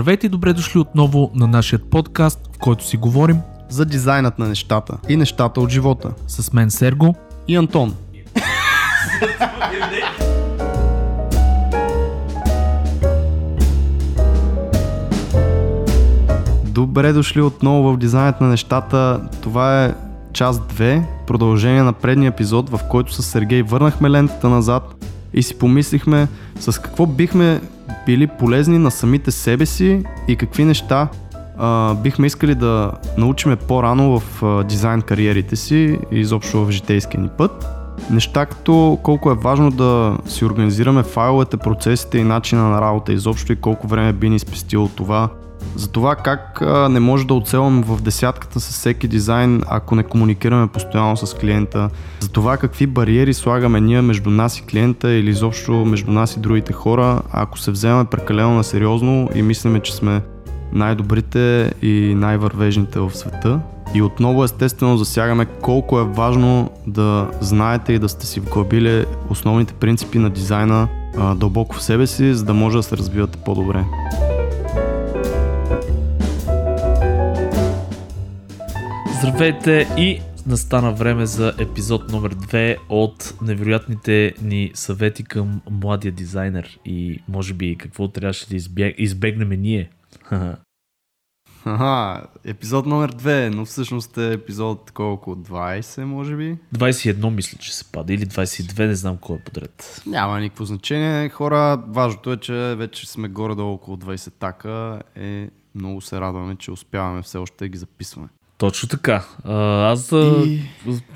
Здравейте и добре дошли отново на нашия подкаст, в който си говорим за дизайнът на нещата и нещата от живота. с мен Серго. И Антон. Добре дошли отново в дизайнът на нещата. Това е част 2, продължение на предния епизод, в който с Сергей върнахме лентата назад и си помислихме с какво бихме били полезни на самите себе си и какви неща а, бихме искали да научиме по-рано в а, дизайн кариерите си и изобщо в житейския ни път. Неща като колко е важно да си организираме файловете, процесите и начина на работа изобщо и колко време би ни спестило това. За това как не може да оцелваме в десятката с всеки дизайн, ако не комуникираме постоянно с клиента. За това какви бариери слагаме ние между нас и клиента или изобщо между нас и другите хора, ако се вземаме прекалено на сериозно и мислиме, че сме най-добрите и най-вървежните в света. И отново естествено засягаме колко е важно да знаете и да сте си вглъбили основните принципи на дизайна дълбоко в себе си, за да може да се развивате по-добре. Здравейте и настана време за епизод номер 2 от невероятните ни съвети към младия дизайнер и може би какво трябваше да избег... избегнем ние. Ага, епизод номер 2, но всъщност е епизод колко? 20 може би? 21 мисля, че се пада или 22, не знам кой е подред. Няма никакво значение. Хора, важното е, че вече сме горе-долу около 20 така. Е, много се радваме, че успяваме все още да ги записваме. Точно така. А, Аз да, И-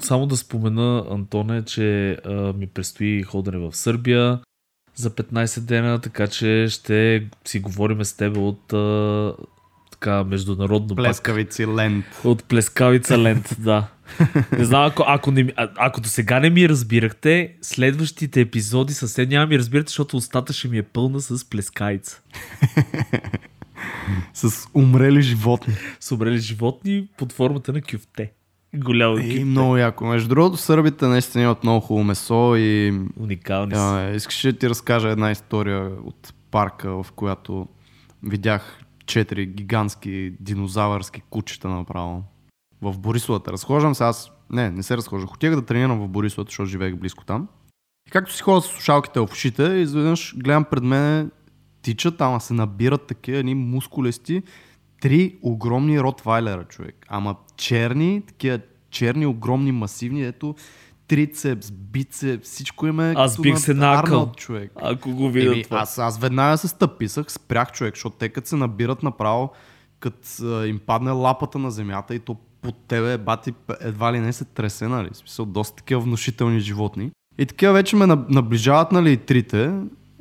само да спомена, Антоне, че а, ми предстои ходене в Сърбия за 15 дена, така че ще си говорим с тебе от а, така международно пак. Плескавици лент. От плескавица лент, да. Не знам, ако, ако, не, ако до сега не ми разбирахте, следващите епизоди съвсем няма ми разбирате, защото устата ще ми е пълна с плескавица. С умрели животни. С умрели животни под формата на кюфте. Голямо И кюфте. много яко. Между другото, сърбите наистина имат много хубаво месо и Уникални са. а, искаш да ти разкажа една история от парка, в която видях четири гигантски динозавърски кучета направо. В Борисовата. Разхождам се аз. Не, не се разхождах. Отивах да тренирам в Борисовата, защото живеех близко там. И както си ходя с слушалките в ушите, изведнъж гледам пред мен тичат, ама се набират такива едни мускулести, три огромни ротвайлера, човек. Ама черни, такива черни, огромни, масивни, ето трицепс, бицепс, всичко им е Аз като бих на се. Арнолд, човек. Ако го видя Еми, това. аз, аз веднага се стъписах, спрях човек, защото те като се набират направо, като им падне лапата на земята и то под тебе бати едва ли не се тресе, нали? В смисъл, доста такива внушителни животни. И такива вече ме наб- наближават, нали, трите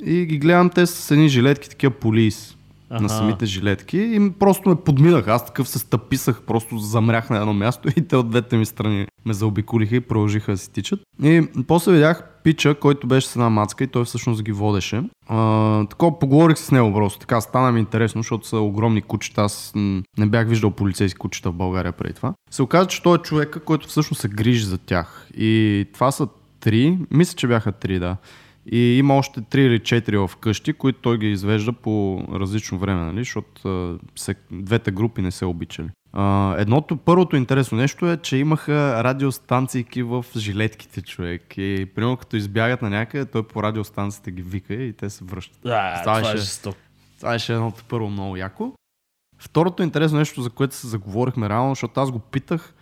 и ги гледам те с едни жилетки, такива полис на самите жилетки и просто ме подминах. Аз такъв се стъписах, просто замрях на едно място и те от двете ми страни ме заобиколиха и продължиха да си тичат. И после видях пича, който беше с една мацка и той всъщност ги водеше. А, такова поговорих с него просто, така стана ми интересно, защото са огромни кучета. Аз не бях виждал полицейски кучета в България преди това. Се оказа, че той е човека, който всъщност се грижи за тях. И това са три, мисля, че бяха три, да. И има още 3 или 4 в къщи, които той ги извежда по различно време, нали? защото се, двете групи не се обичали. А, едното, първото интересно нещо е, че имаха радиостанции в жилетките, човек. И примерно като избягат на някъде, той по радиостанциите ги вика и те се връщат. Да, Това това е жестоко. Това беше едното първо много яко. Второто интересно нещо, за което се заговорихме реално, защото аз го питах,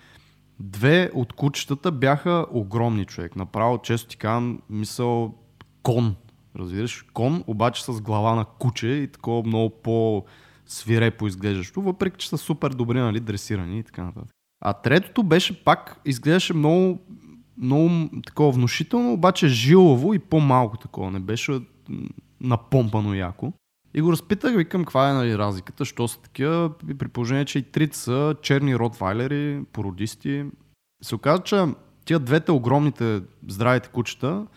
две от кучетата бяха огромни човек. Направо, често ти казвам, мисъл кон. Разбираш? Кон, обаче с глава на куче и такова много по свирепо изглеждащо, въпреки че са супер добри, нали, дресирани и така нататък. А третото беше пак, изглеждаше много, много такова внушително, обаче жилаво и по-малко такова. Не беше напомпано яко. И го разпитах, викам, каква е нали, разликата, що са такива, при положение, че и трите са черни ротвайлери, породисти. Се оказа, че тия двете огромните здравите кучета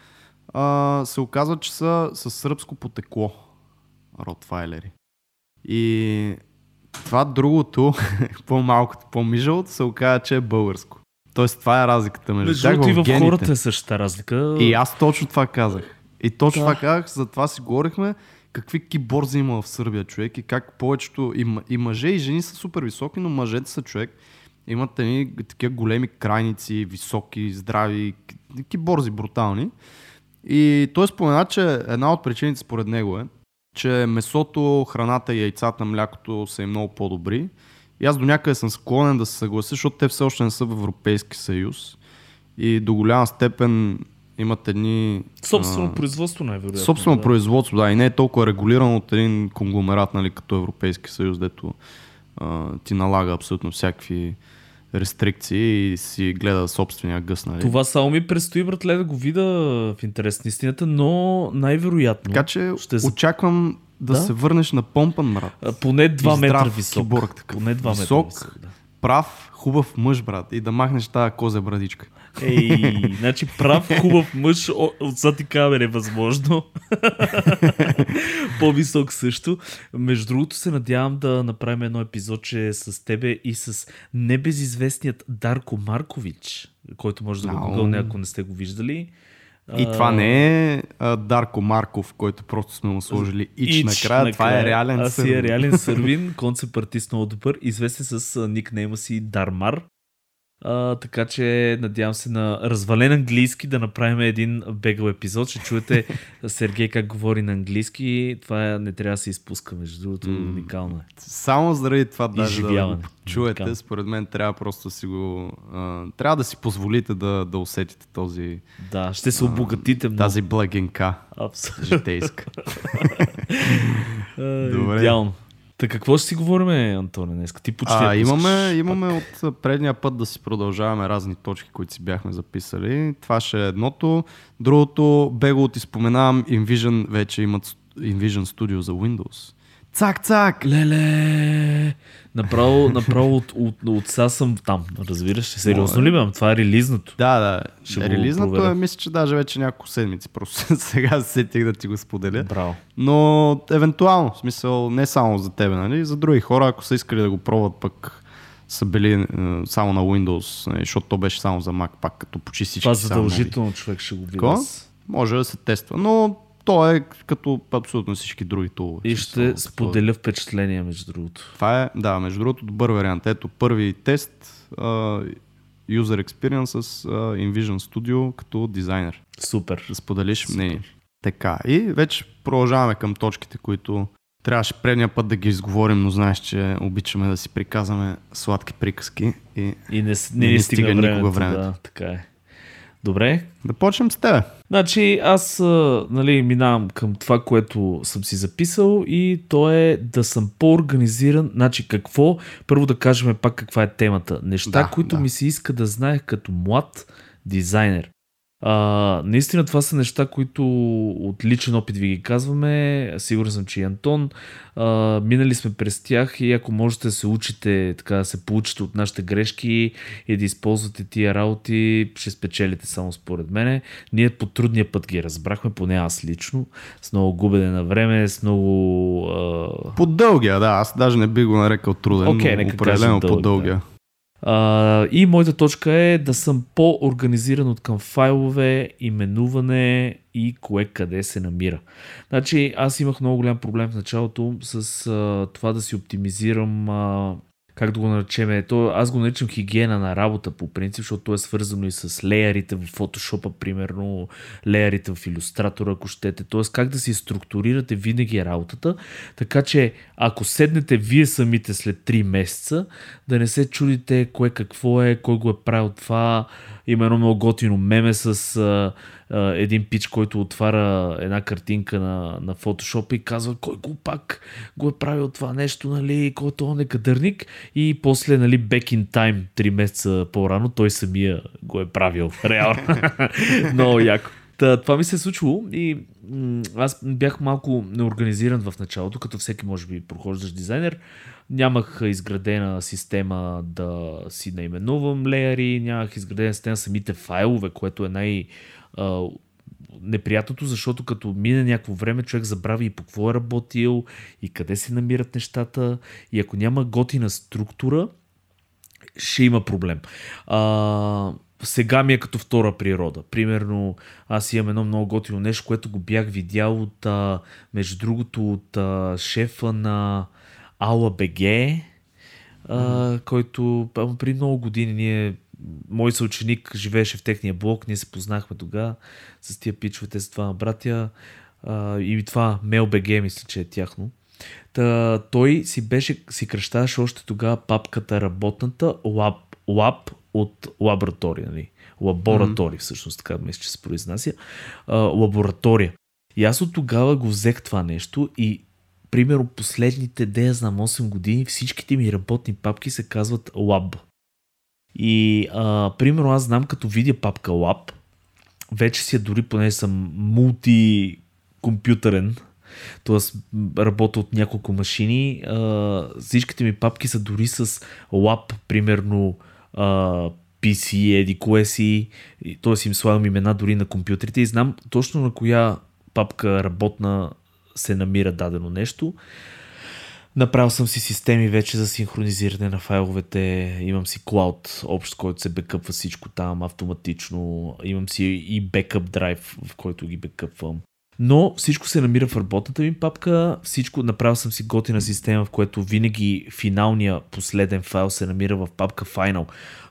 а, се оказва, че са с сръбско потекло ротвайлери. И това другото, по-малкото, по-мижалото, се оказа, че е българско. Тоест това е разликата между, тях другото и в гените. хората е същата разлика. И аз точно това казах. И точно Да. това казах, за това си говорихме. какви киборзи има в Сърбия човек и как повечето и, и мъже и жени са супер високи, но мъжете са човек. Имат едни такива големи крайници, високи, здрави, киборзи брутални. И той спомена, че една от причините според него е, че месото, храната и яйцата, млякото са и много по-добри. И аз до някъде съм склонен да се съглася, защото те все още не са в Европейски съюз. И до голяма степен имат едни... Собствено а, производство, най-вероятно. Собствено да. производство, да. И не е толкова регулирано от един конгломерат, нали, като Европейски съюз, дето а, ти налага абсолютно всякакви рестрикции и си гледа собствения гъс. Нали? Това само ми предстои, братле, да го вида в интерес на истината, но най-вероятно. Така че ще... очаквам да, да, се върнеш на помпан, брат. Поне 2 метра висок. Киборг, такъв. Поне 2 метра висок, висок да. прав, хубав мъж, брат. И да махнеш тази коза брадичка. Ей, значи прав, хубав мъж от ти камер е възможно. По-висок също. Между другото се надявам да направим едно епизодче с тебе и с небезизвестният Дарко Маркович, който може да го гугълне, ако не сте го виждали. И това не е а, Дарко Марков, който просто сме му сложили ич, ич накрая. накрая. Това е реален сървин. Аз е реален сървин, концепт артист много добър, известен с никнейма си Дармар. А, така че надявам се на развален английски да направим един бегал епизод. Ще чуете Сергей как говори на английски. Това не трябва да се изпуска, между другото. Mm. Уникално е. Само заради това даже да го чуете, Уникално. според мен трябва просто да си го... А, трябва да си позволите да, да усетите този... Да, ще се обогатите много. Тази благенка. Абсолютно. Житейска. Добре. Идеално. Та какво ще си говорим, Антоне, днес? Ти почти а, имаме, имаме от предния път да си продължаваме разни точки, които си бяхме записали. Това ще е едното. Другото, бего ти споменавам, InVision вече имат InVision Studio за Windows. Цак, цак! Леле! Направо, направо от, от, от, сега съм там, разбираш? Сериозно ли бе? Това е релизното. Да, да. Ще релизното е, мисля, че даже вече няколко седмици. Просто сега сетих да ти го споделя. Браво. Но евентуално, в смисъл не само за тебе, нали? За други хора, ако са искали да го пробват пък са били е, само на Windows, нали? защото то беше само за Mac, пак като почти всички. Това задължително човек ще го види. Може да се тества, но то е като абсолютно всички други тулове. И ще споделя това. впечатление, между другото. Това е, да, между другото, добър вариант. Ето, първи тест, uh, user experience с uh, InVision Studio като дизайнер. Супер. Да споделиш Супер. мнение. Така, и вече продължаваме към точките, които трябваше предния път да ги изговорим, но знаеш, че обичаме да си приказваме сладки приказки и, и не, не, не стига никога времето. Да, така е. Добре. Да почнем с тебе. Значи аз нали, минавам към това, което съм си записал и то е да съм по-организиран. Значи какво? Първо да кажем пак каква е темата. Неща, да, които да. ми се иска да знаех като млад дизайнер. А, наистина това са неща, които от личен опит ви ги казваме. Сигурен съм, че и Антон. А, минали сме през тях и ако можете да се учите, така да се получите от нашите грешки и да използвате тия работи, ще спечелите само според мене. Ние по трудния път ги разбрахме, поне аз лично, с много губене на време, с много... А... По дългия, да. Аз даже не би го нарекал труден, okay, но определено по дългия. Да. И моята точка е да съм по-организиран от към файлове, именуване и кое къде се намира. Значи аз имах много голям проблем в началото с uh, това да си оптимизирам uh, как да го наречем, то, аз го наричам хигиена на работа по принцип, защото то е свързано и с леярите в фотошопа, примерно, леярите в иллюстратора, ако щете. Тоест как да си структурирате винаги работата, така че ако седнете вие самите след 3 месеца, да не се чудите кое какво е, кой го е правил това. Има едно много готино меме с а, а, един пич, който отваря една картинка на, на Photoshop и казва кой го пак го е правил това нещо, нали, който он е кадърник и после, нали, back in time, 3 месеца по-рано, той самия го е правил. Реално. Много яко. Та, това ми се е случило и аз бях малко неорганизиран в началото, като всеки може би прохождаш дизайнер. Нямах изградена система да си наименувам леяри, нямах изградена система самите файлове, което е най- неприятното, защото като мине някакво време, човек забрави и по какво е работил, и къде се намират нещата, и ако няма готина структура, ще има проблем. А, сега ми е като втора природа. Примерно, аз имам едно много готино нещо, което го бях видял от, а, между другото, от а, шефа на Ала БГ, а, който при много години ние мой съученик живееше в техния блок, ние се познахме тогава с тия пичовете с това братя а, и това БГ, мисля, че е тяхно. Та, той си беше, си кръщаваше още тогава папката работната лаб, лаб от лаборатория, нали? Лаборатория, mm-hmm. всъщност така мисля, че се произнася. А, лаборатория. И аз от тогава го взех това нещо и примерно последните, де я знам, 8 години, всичките ми работни папки се казват Lab. И а, примерно аз знам, като видя папка Lab, вече си е дори поне съм мултикомпютърен, т.е. работя от няколко машини. А, всичките ми папки са дори с Lab, примерно а, PC, еди кое си, т.е. им слагам имена дори на компютрите и знам точно на коя папка работна се намира дадено нещо. Направил съм си системи вече за синхронизиране на файловете. Имам си клауд, общ, който се бекъпва всичко там автоматично. Имам си и бекъп драйв, в който ги бекъпвам. Но всичко се намира в работната ми папка, всичко, направил съм си готина система, в което винаги финалния последен файл се намира в папка Final.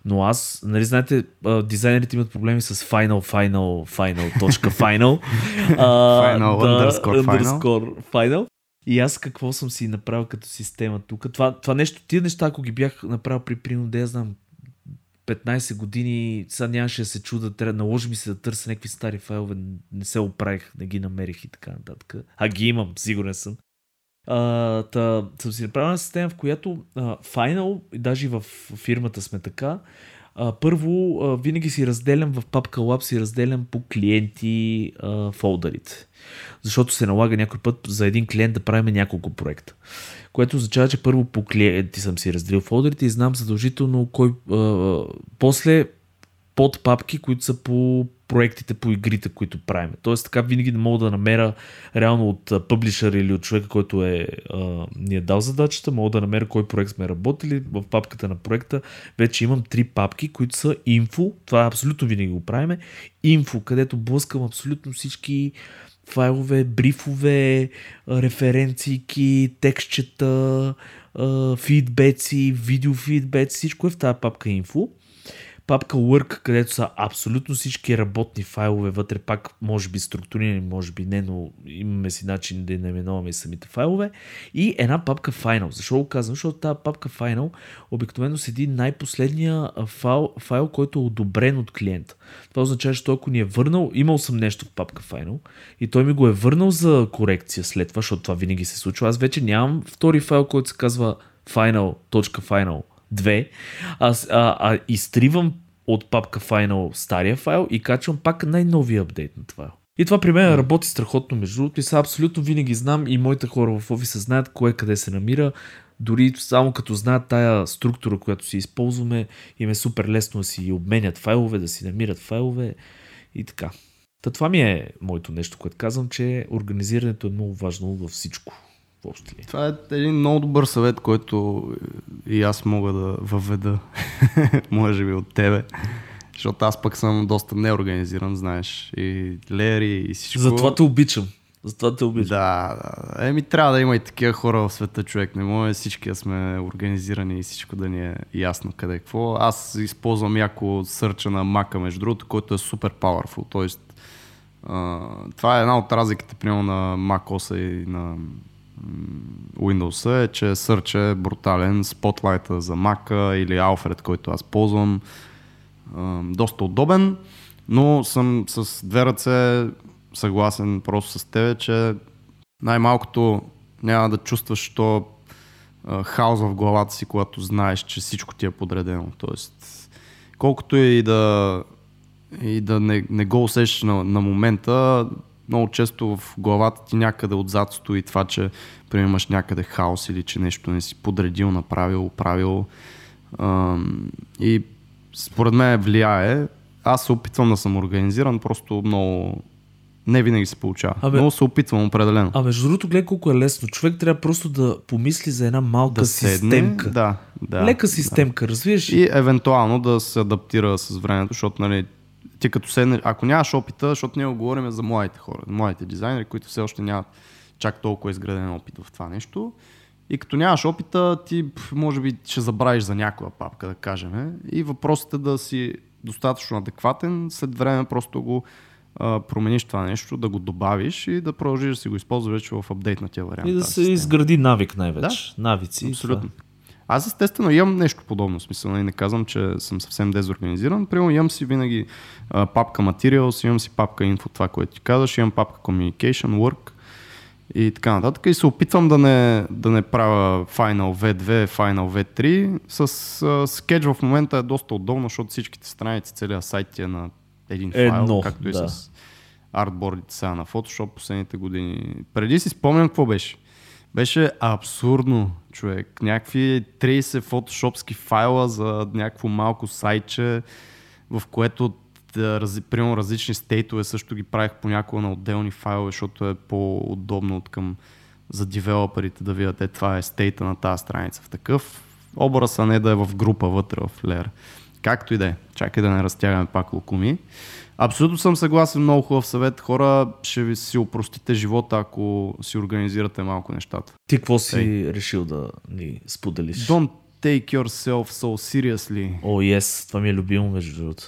Но аз, нали знаете, дизайнерите имат проблеми с Final, Final, Final, точка Final. final, да, underscore, underscore final. И аз какво съм си направил като система тук? Това, това нещо, тия неща, ако ги бях направил при прино, да я знам, 15 години, сега нямаше да се чуда, трябва, наложи ми се да търся някакви стари файлове, не се оправих, не ги намерих и така нататък. А ги имам, сигурен съм. А, та, съм си направил система, в която а, Final, даже в фирмата сме така, първо, винаги си разделям в папка Lab, си разделям по клиенти фолдерите. Защото се налага някой път за един клиент да правим няколко проекта което означава, че първо по клиенти съм си разделил фолдерите и знам задължително кой. После под папки, които са по проектите, по игрите, които правим. Тоест така винаги не мога да намеря реално от публишър или от човека, който е, а, ни е дал задачата, мога да намеря кой проект сме работили. В папката на проекта вече имам три папки, които са инфо, това абсолютно винаги го правиме, инфо, където блъскам абсолютно всички файлове, брифове, референции, текстчета, фидбеци, видеофидбеци, всичко е в тази папка инфо папка Work, където са абсолютно всички работни файлове вътре, пак може би структурирани, може би не, но имаме си начин да наименуваме самите файлове. И една папка Final. Защо го казвам? Защото тази папка Final обикновено седи най-последния файл, файл, който е одобрен от клиента. Това означава, че той ако ни е върнал, имал съм нещо в папка Final и той ми го е върнал за корекция след това, защото това винаги се случва. Аз вече нямам втори файл, който се казва final.final 2, аз а, а, изтривам от папка Final стария файл и качвам пак най-новия апдейт на това. И това при мен работи страхотно между другото и сега абсолютно винаги знам и моите хора в офиса знаят кое къде се намира. Дори само като знаят тая структура, която си използваме, им е супер лесно да си обменят файлове, да си намират файлове и така. Та това ми е моето нещо, което казвам, че организирането е много важно във всичко общи Това е един много добър съвет, който и аз мога да въведа, може би от тебе. Защото аз пък съм доста неорганизиран, знаеш. И леери и всичко. Затова те обичам. Затова те обичам. Да, да. Еми трябва да има и такива хора в света, човек. Не може всички да сме организирани и всичко да ни е ясно къде е какво. Аз използвам яко сърча на мака, между другото, който е супер powerful. Тоест, а, това е една от разликите, примерно на macOS и на Windows е, че Search е брутален, Spotlight за Mac или Alfred, който аз ползвам. Доста удобен, но съм с две ръце съгласен просто с тебе, че най-малкото няма да чувстваш то хаос в главата си, когато знаеш, че всичко ти е подредено. Тоест, колкото и да, и да не, не го усещаш на, на момента, много често в главата ти някъде отзад стои това, че примерно имаш някъде хаос или че нещо не си подредил, направил, правил. И според мен влияе. Аз се опитвам да съм организиран, просто много не винаги се получава. Абе- Но се опитвам определено. А между другото, гледай колко е лесно. Човек трябва просто да помисли за една малка да седне, системка. да, да. Лека системка, развиеш? И евентуално да се адаптира с времето, защото нали, ти като седнеш, ако нямаш опита, защото ние го говорим за младите хора, младите дизайнери, които все още нямат чак толкова изграден опит в това нещо. И като нямаш опита, ти може би ще забравиш за някоя папка, да кажем. И въпросът е да си достатъчно адекватен, след време просто го а, промениш това нещо, да го добавиш и да продължиш да си го използваш вече в апдейтнатия вариант. И да се система. изгради навик най-вече. Навици. и Абсолютно. това. Аз естествено имам нещо подобно, смисъл, нали, не казвам, че съм съвсем дезорганизиран. Примерно имам си винаги а, папка Materials, имам си папка Info, това, което ти казваш, имам папка Communication, Work и така нататък. И се опитвам да не, да не правя Final V2, Final V3. С а, Sketch в момента е доста удобно, защото всичките страници, целият сайт е на един файл, Едно, както и да. с артбордите сега на Photoshop последните години. Преди си спомням какво беше. Беше абсурдно, човек. Някакви 30 фотошопски файла за някакво малко сайтче, в което примерно различни стейтове също ги правих понякога на отделни файлове, защото е по-удобно от към за девелоперите да видят е това е стейта на тази страница в такъв образ, а не да е в група вътре в Layer. Както и да е. Чакай да не разтягаме пак лукуми. Абсолютно съм съгласен, много хубав съвет. Хора, ще ви си упростите живота, ако си организирате малко нещата. Ти какво си решил да ни споделиш? Don't take yourself so seriously. О, oh, yes, това ми е любимо между другото.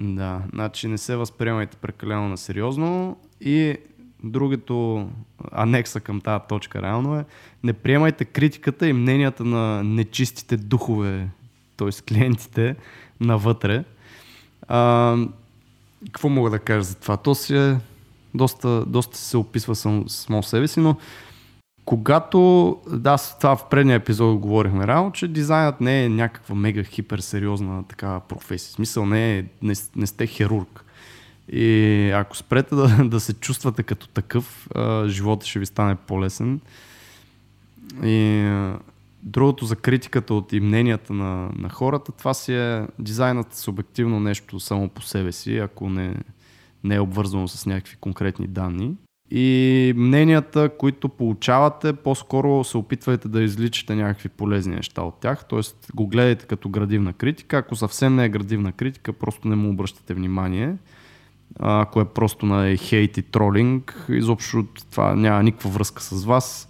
Да, значи не се възприемайте прекалено на сериозно и другото анекса към тази точка реално е не приемайте критиката и мненията на нечистите духове, т.е. клиентите навътре. А, какво мога да кажа за това? То си е доста, доста се описва сам, само себе си, но когато, да, с това в предния епизод говорихме реално, че дизайнът не е някаква мега хипер сериозна такава професия. Смисъл не, е, не, не сте хирург. И ако спрете да, да се чувствате като такъв, живота ще ви стане по-лесен. И другото за критиката от и мненията на, на хората, това си е дизайнът субективно нещо само по себе си, ако не, не е обвързано с някакви конкретни данни. И мненията, които получавате, по-скоро се опитвайте да изличате някакви полезни неща от тях, т.е. го гледайте като градивна критика. Ако съвсем не е градивна критика, просто не му обръщате внимание. Ако е просто на хейт и тролинг, изобщо това няма никаква връзка с вас.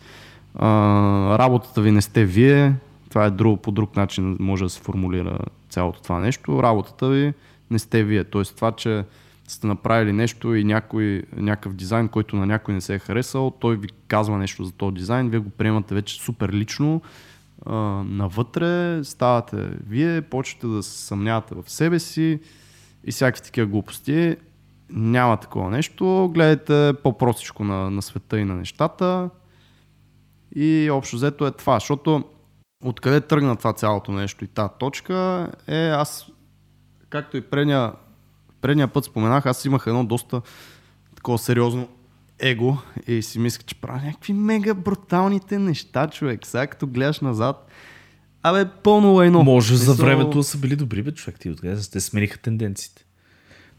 А, работата ви не сте вие, това е друг, по друг начин може да се формулира цялото това нещо. Работата ви не сте вие. Тоест това, че сте направили нещо и някой, някакъв дизайн, който на някой не се е харесал, той ви казва нещо за този дизайн, вие го приемате вече супер лично, навътре ставате вие, почвате да се съмнявате в себе си и всякакви такива глупости. Няма такова нещо. Гледайте по-простичко на, на света и на нещата. И общо взето е това, защото откъде тръгна това цялото нещо и тази точка е аз, както и предния, предния път споменах, аз имах едно доста такова сериозно его и си мислех, че правя някакви мега бруталните неща, човек. Сега като гледаш назад, абе пълно лайно. Може за Смисъл, времето са били добри, бе, човек. Ти откъде те смениха тенденциите.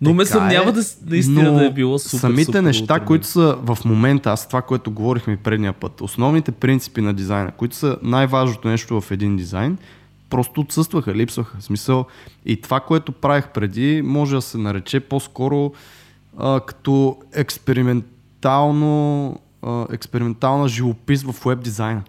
Но ме съмнява е, да, наистина да е било супер, Самите супер неща, ултра които са в момента, аз това, което говорихме предния път, основните принципи на дизайна, които са най-важното нещо в един дизайн, просто отсъстваха, липсваха. В смисъл, и това, което правих преди, може да се нарече по-скоро а, като експериментално, а, експериментална живопис в веб дизайна.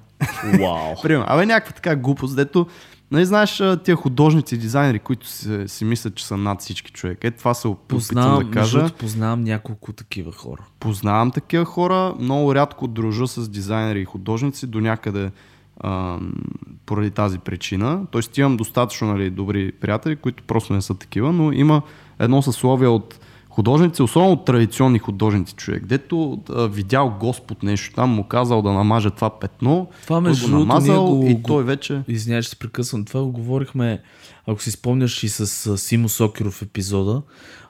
Вау. Примерно, абе някаква така глупост, дето, нали знаеш тия художници и дизайнери, които си, си мислят, че са над всички човек. Е, това се опитвам да между кажа. другото, познавам няколко такива хора. Познавам такива хора, много рядко дружа с дизайнери и художници до някъде а, поради тази причина. Тоест имам достатъчно нали, добри приятели, които просто не са такива, но има едно съсловие от художници, особено традиционни художници човек, дето а, видял Господ нещо там, му казал да намаже това петно, Това, между го намазал го- и той вече... Извинявай, че се прекъсвам. Това го говорихме, ако си спомняш и с а, Симо Сокеров епизода,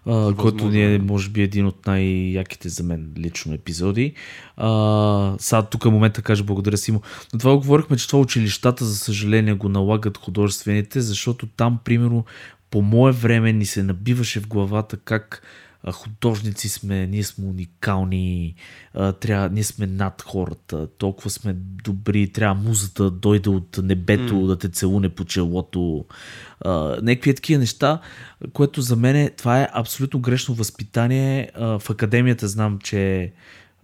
а, който ни е, може би, един от най-яките за мен лично епизоди. А, сега тук е момента кажа благодаря Симо. Но това го говорихме, че това училищата, за съжаление, го налагат художествените, защото там, примерно, по мое време ни се набиваше в главата как художници сме, ние сме уникални, трябва, ние сме над хората, толкова сме добри, трябва музата да дойде от небето, mm. да те целуне по челото. А, някакви такива неща, което за мен това е абсолютно грешно възпитание. В академията знам, че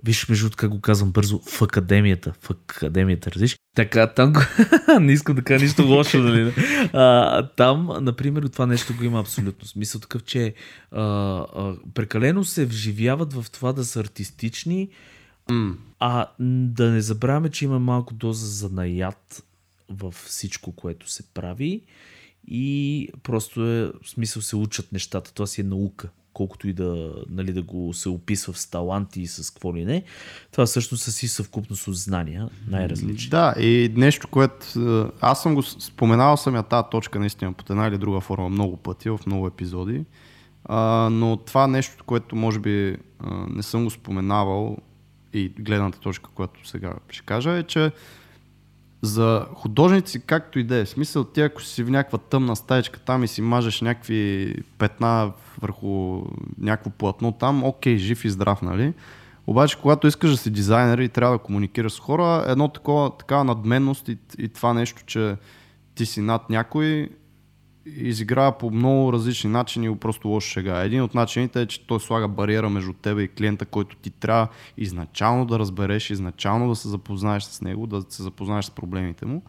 Виж, между как го казвам бързо, в академията. В академията, разбираш? Така, там не искам да кажа нищо лошо, нали? А, там, например, това нещо го има абсолютно. Смисъл такъв, че а, а, прекалено се вживяват в това да са артистични, mm. а да не забравяме, че има малко доза за наят в всичко, което се прави и просто е, в смисъл се учат нещата. Това си е наука колкото и да, нали, да го се описва с таланти и с какво ли не, това всъщност са си съвкупност от знания, най-различни. Да, и нещо, което аз съм го споменавал съм я тази точка наистина под една или друга форма много пъти, в много епизоди, а, но това нещо, което може би а, не съм го споменавал и гледната точка, която сега ще кажа е, че за художници, както и да е, смисъл ти ако си в някаква тъмна стаечка там и си мажеш някакви петна върху някакво платно там, окей, жив и здрав, нали? Обаче, когато искаш да си дизайнер и трябва да комуникираш с хора, едно такова, такава надменност и, и това нещо, че ти си над някой, изиграва по много различни начини просто лошо шега. Един от начините е, че той слага бариера между тебе и клиента, който ти трябва изначално да разбереш, изначално да се запознаеш с него, да се запознаеш с проблемите му.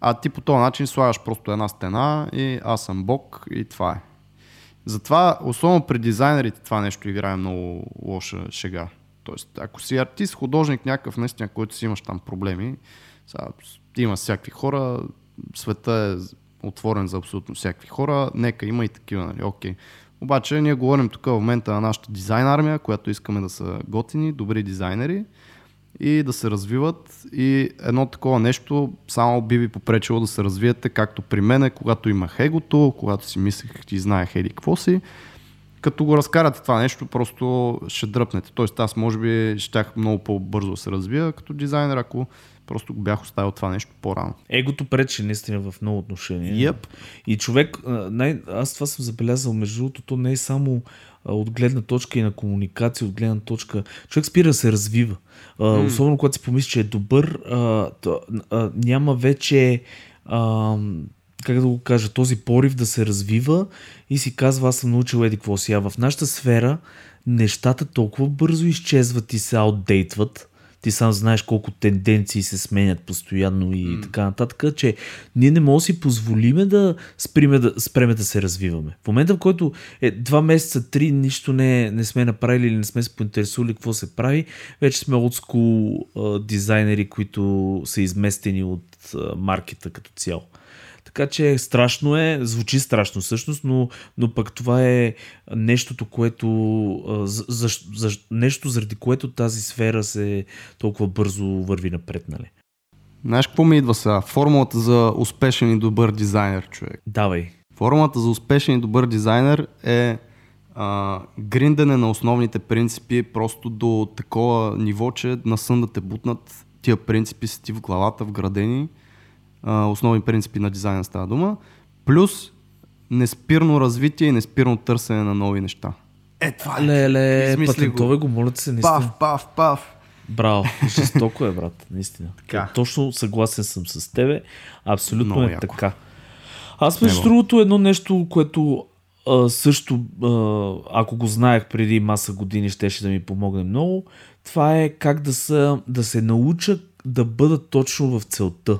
А ти по този начин слагаш просто една стена и аз съм бог и това е. Затова, особено при дизайнерите, това нещо играе много лоша шега. Тоест, ако си артист, художник, някакъв наистина, който си имаш там проблеми, сега, има всякакви хора, света е отворен за абсолютно всякакви хора, нека има и такива, нали, окей. Обаче ние говорим тук в момента на нашата дизайн армия, която искаме да са готини, добри дизайнери и да се развиват и едно такова нещо само би ви попречило да се развиете, както при мене, когато имах егото, когато си мислех, че знаех еди какво си, като го разкарате това нещо, просто ще дръпнете. Тоест аз може би щях много по-бързо да се развия като дизайнер, ако Просто го бях оставил това нещо по-рано. Егото пречи наистина в много отношения. Yep. И човек, най- аз това съм забелязал, между другото, то не е само от гледна точка и на комуникация, от гледна точка. Човек спира да се развива. Mm. Особено когато си помисли, че е добър, а, то, а, няма вече. А, как да го кажа, този порив да се развива и си казва, аз съм научил еди какво си. А в нашата сфера нещата толкова бързо изчезват и се аутдейтват, ти сам знаеш колко тенденции се сменят постоянно и mm. така нататък, че ние не можем да си позволиме да спреме да, спреме да се развиваме. В момента, в който е два месеца, три, нищо не, не сме направили или не сме се поинтересували какво се прави, вече сме от school дизайнери, които са изместени от а, маркета като цяло. Така че страшно е, звучи страшно всъщност, но, но пък това е нещото, което, за, за, за, нещо заради което тази сфера се толкова бързо върви напред, нали? Знаеш какво ми идва сега? Формулата за успешен и добър дизайнер, човек. Давай. Формулата за успешен и добър дизайнер е а, гриндане на основните принципи просто до такова ниво, че на сън да те бутнат тия принципи са ти в главата вградени а, основни принципи на дизайна става дума, плюс неспирно развитие и неспирно търсене на нови неща. Е, това е. Леле, патентове го, моля се, наистина. Пав, пав, пав. Браво, жестоко е, брат, наистина. Така. Точно съгласен съм с тебе. Абсолютно Много е яко. така. Аз между другото едно нещо, което а, също, а, ако го знаех преди маса години, щеше да ми помогне много, това е как да, са, да се науча да бъдат точно в целта.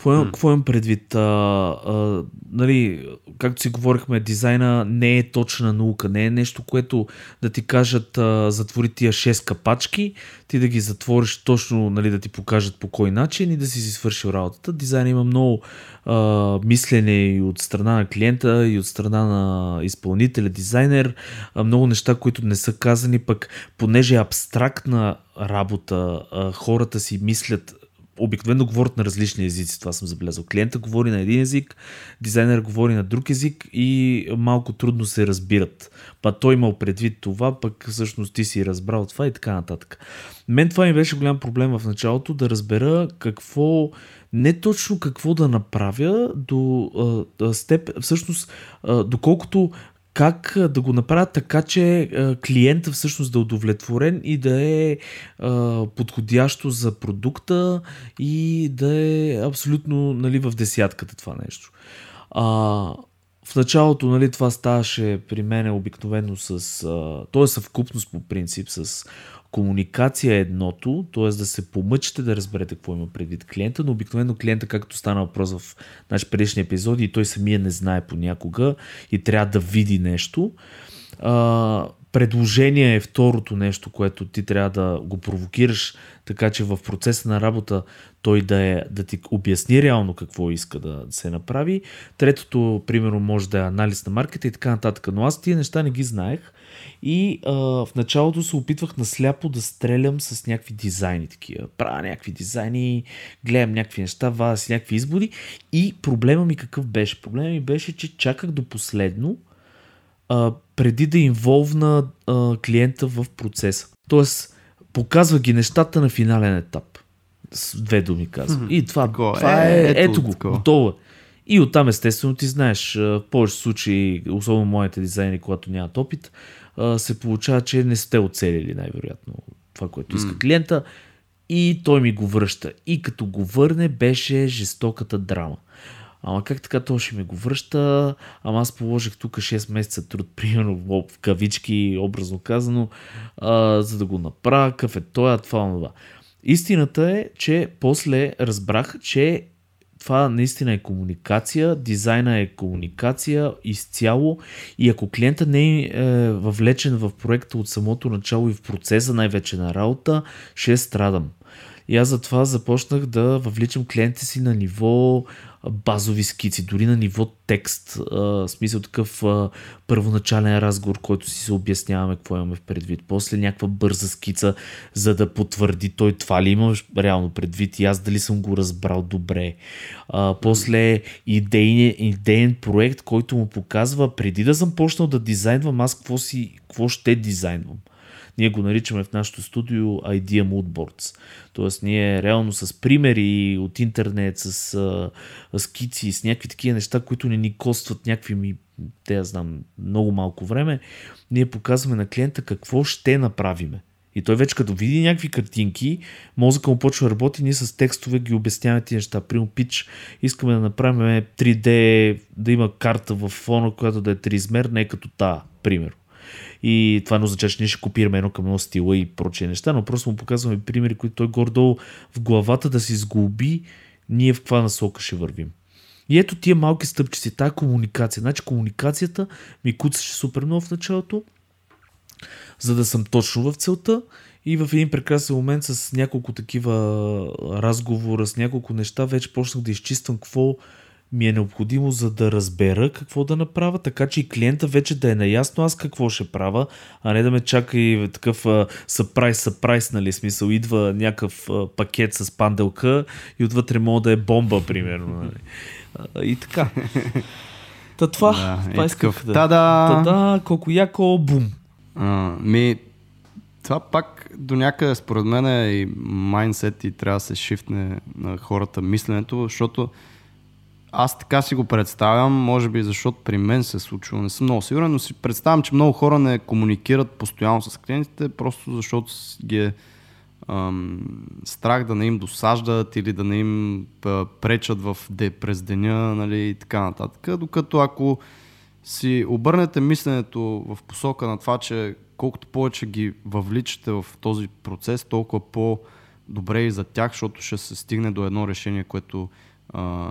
Какво, какво имам предвид? А, а, нали, както си говорихме, дизайна не е точна наука, не е нещо, което да ти кажат а, затвори тия 6 капачки, ти да ги затвориш точно, нали, да ти покажат по кой начин и да си си свършил работата. Дизайн има много а, мислене и от страна на клиента, и от страна на изпълнителя, дизайнер, а, много неща, които не са казани, пък понеже е абстрактна работа, а, хората си мислят обикновено говорят на различни езици, това съм забелязал. Клиента говори на един език, дизайнер говори на друг език и малко трудно се разбират. Па той имал предвид това, пък всъщност ти си разбрал това и така нататък. Мен това ми беше голям проблем в началото да разбера какво, не точно какво да направя до а, степ, всъщност а, доколкото как да го направят така, че клиента всъщност да е удовлетворен и да е подходящо за продукта и да е абсолютно нали, в десятката това нещо. А, в началото нали, това ставаше при мен обикновено с... А, то е съвкупност по принцип с комуникация е едното, т.е. да се помъчите да разберете какво има предвид клиента, но обикновено клиента, както стана въпрос в наш предишни епизоди, и той самия не знае понякога и трябва да види нещо. А, предложение е второто нещо, което ти трябва да го провокираш, така че в процеса на работа той да, е, да ти обясни реално какво иска да се направи. Третото, примерно, може да е анализ на маркета и така нататък. Но аз тия неща не ги знаех и а, в началото се опитвах насляпо да стрелям с някакви дизайни такива. Правя някакви дизайни, гледам някакви неща, вада някакви избори и проблема ми какъв беше? Проблема ми беше, че чаках до последно а, преди да инволвна а, клиента в процеса. Тоест, показва ги нещата на финален етап. С две думи казвам. И това, Такова това е, е, ето ето го, такова. готово е. И оттам естествено ти знаеш, в повече случаи, особено моите дизайни, когато нямат опит, се получава, че не сте оцелили най-вероятно това, което иска клиента и той ми го връща. И като го върне, беше жестоката драма. Ама как така той ще ми го връща? Ама аз положих тук 6 месеца труд, примерно в кавички, образно казано, а, за да го направя, какъв е той, това, това. Истината е, че после разбрах, че това наистина е комуникация, дизайна е комуникация изцяло и ако клиента не е е въвлечен в проекта от самото начало и в процеса най-вече на работа, ще страдам. И аз затова започнах да въвличам клиентите си на ниво базови скици, дори на ниво текст. Смисъл такъв първоначален разговор, който си се обясняваме какво имаме в предвид. После някаква бърза скица, за да потвърди той това ли имаш реално предвид и аз дали съм го разбрал добре. После идейен, идеен проект, който му показва преди да съм почнал да дизайнвам аз какво, си, какво ще дизайнвам. Ние го наричаме в нашото студио Idea Moodboards. Тоест ние реално с примери от интернет, с а, скици, с някакви такива неща, които не ни костват някакви ми, те я знам, много малко време, ние показваме на клиента какво ще направиме. И той вече като види някакви картинки, мозъка му почва да работи, ние с текстове ги обясняваме тези неща. Примерно пич, искаме да направим 3D, да има карта в фона, която да е триизмерна, не като та, примерно. И това не означава, че ние ще копираме едно към едно стила и прочие неща, но просто му показваме примери, които той гордо в главата да си сглоби ние в каква насока ще вървим. И ето тия малки стъпчици, тая комуникация. Значи комуникацията ми куцаше супер много в началото, за да съм точно в целта и в един прекрасен момент с няколко такива разговора, с няколко неща, вече почнах да изчиствам какво ми е необходимо, за да разбера какво да направя, така че и клиента вече да е наясно аз какво ще правя, а не да ме чака и такъв съпрайс, съпрайс, нали, смисъл, идва някакъв а, пакет с панделка и отвътре мога да е бомба, примерно. Нали. А, и така. Та това, Да, това е такъв. да... Та-да! Та-да, колко яко, бум. А, ми, това пак до някъде според мен е и майндсет и трябва да се шифне на хората мисленето, защото аз така си го представям, може би защото при мен се е случило, не съм много сигурен, но си представям, че много хора не комуникират постоянно с клиентите, просто защото ги е ам, страх да не им досаждат или да не им пречат в де, през деня нали, и така нататък. Докато ако си обърнете мисленето в посока на това, че колкото повече ги въвличате в този процес, толкова по-добре и за тях, защото ще се стигне до едно решение, което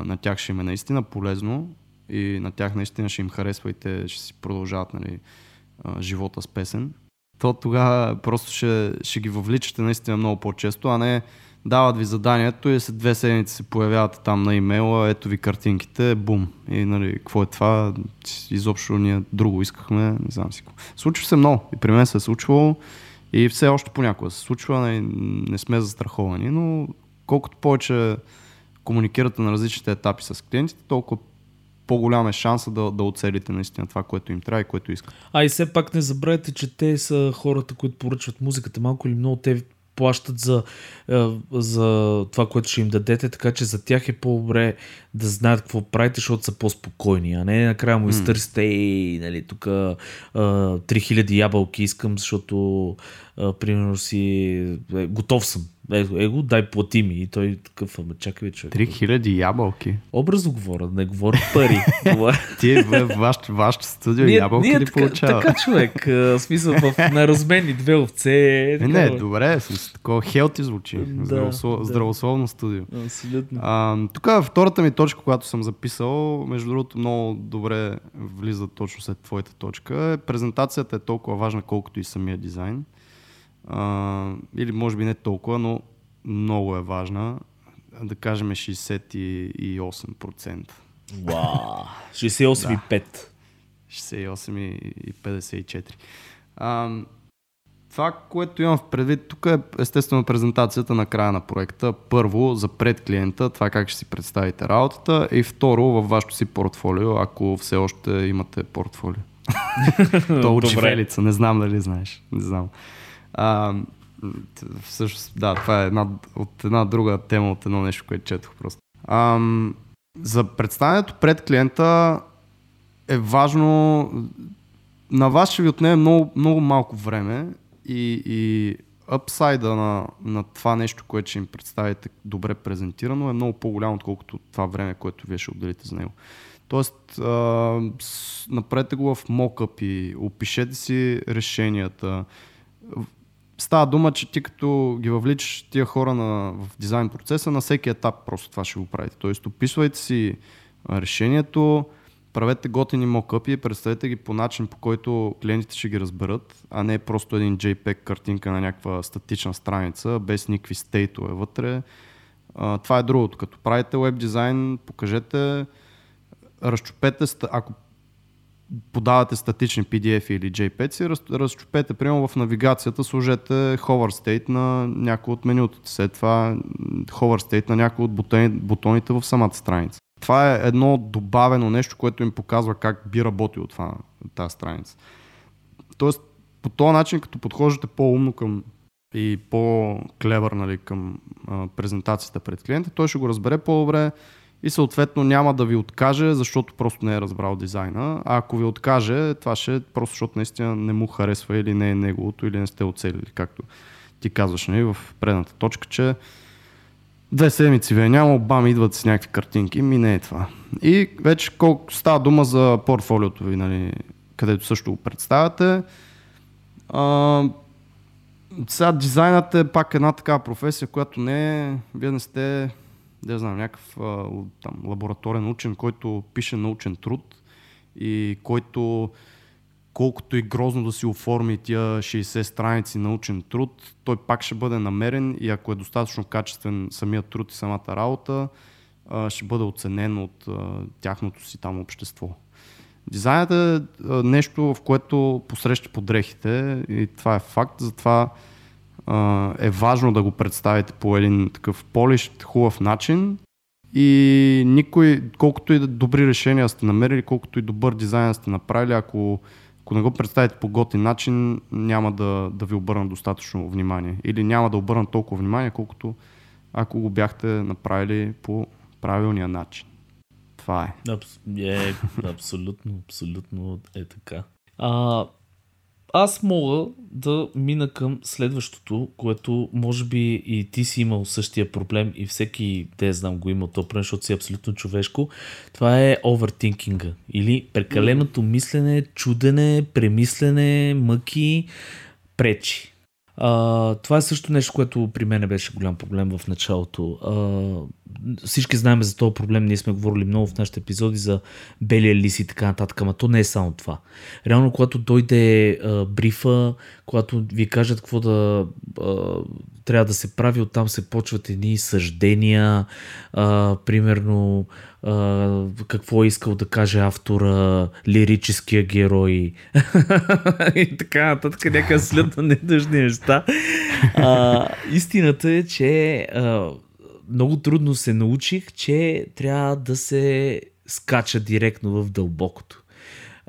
на тях ще им е наистина полезно и на тях наистина ще им харесва и те ще си продължават нали, живота с песен. То тогава просто ще, ще ги въвличате наистина много по-често, а не дават ви заданието и след две седмици се появявате там на имейла, ето ви картинките, бум. И нали, какво е това? Изобщо ние друго искахме, не знам си какво. Случва се много. И при мен се е случвало и все още понякога се случва, не, не сме застраховани, но колкото повече комуникирате на различните етапи с клиентите, толкова по-голям е шанса да, да оцелите наистина това, което им трябва и което искат. А и все пак не забравяйте, че те са хората, които поръчват музиката. Малко или много те плащат за, е, за това, което ще им дадете, така че за тях е по-добре да знаят какво правите, защото са по-спокойни, а не накрая му изтърсите, ей, нали, тук 3000 ябълки искам, защото а, примерно си е, готов съм. Его, его, дай плати ми. И той такъв, ама чакай, човек. 3000 ябълки. Образно говоря, не говоря пари. Ти в вашето ваш студио ние, ябълки ние ли така, получава? Така, човек. В смисъл, в, на размени две овце. Не, не, добре, с такова хелти звучи. Да, Здравослов, да. Здравословно студио. Абсолютно. А, тук втората ми точка, която съм записал, между другото много добре влиза точно след твоята точка, е презентацията е толкова важна, колкото и самия дизайн. А, или може би не толкова, но много е важна. Да кажем 68%. Вау! 68,5. 68,54. А, това, което имам в предвид, тук е естествено презентацията на края на проекта. Първо, за пред клиента, това как ще си представите работата и второ, във вашето си портфолио, ако все още имате портфолио. То от не знам дали знаеш. Не знам. А, всъщност, да, това е една, от една друга тема, от едно нещо, което четох просто. А, за представянето пред клиента е важно, на вас ще ви отнеме много, много малко време и, и апсайда на, на това нещо, което ще им представите добре презентирано е много по-голямо, отколкото това време, което вие ще отделите за него. Тоест, а, направете го в мокъп и опишете си решенията, става дума, че ти като ги въвличаш тия хора на, в дизайн процеса, на всеки етап просто това ще го правите. Тоест, описвайте си решението, правете готини мокъпи, представете ги по начин, по който клиентите ще ги разберат, а не просто един JPEG картинка на някаква статична страница, без никакви стейтове вътре. А, това е другото. Като правите веб дизайн, покажете, разчупете, ако подавате статични PDF или JPEG си, раз, разчупете, примерно в навигацията сложете hover state на някои от менютата, след това hover state на някои от бутони, бутоните в самата страница. Това е едно добавено нещо, което им показва как би работило това, тази страница. Тоест, по този начин, като подхождате по-умно към и по-клевър нали, към а, презентацията пред клиента, той ще го разбере по-добре, и съответно няма да ви откаже, защото просто не е разбрал дизайна. А ако ви откаже, това ще е просто защото наистина не му харесва или не е неговото, или не сте оцелили, както ти казваш нали, в предната точка, че две седмици ви е няма, бам, идват с някакви картинки, ми не е това. И вече колко става дума за портфолиото ви, нали, където също го представяте. А, сега дизайнът е пак една такава професия, която не е, вие не сте да знам, някакъв там, лабораторен учен, който пише научен труд и който колкото и грозно да си оформи тия 60 страници научен труд, той пак ще бъде намерен и ако е достатъчно качествен самият труд и самата работа, ще бъде оценен от тяхното си там общество. Дизайнът е нещо, в което посреща подрехите и това е факт, затова е важно да го представите по един такъв полищ, хубав начин и никой, колкото и добри решения сте намерили, колкото и добър дизайн сте направили, ако, ако не го представите по готин начин, няма да, да ви обърна достатъчно внимание. Или няма да обърна толкова внимание, колкото ако го бяхте направили по правилния начин. Това е. Абс... е абсолютно, абсолютно е така. А, аз мога да мина към следващото, което може би и ти си имал същия проблем и всеки, те знам, го има то проблем, защото си абсолютно човешко. Това е овертинкинга или прекаленото мислене, чудене, премислене, мъки, пречи. А, това е също нещо, което при мен беше голям проблем в началото. А, всички знаем за този проблем, ние сме говорили много в нашите епизоди за белия лис и така нататък, ама то не е само това. Реално, когато дойде а, брифа, когато ви кажат какво да а, трябва да се прави, оттам се почват едни съждения, а, примерно какво е искал да каже автора, лирическия герой и така нататък, някакъв след на недъжни неща. А, истината е, че а, много трудно се научих, че трябва да се скача директно в дълбокото.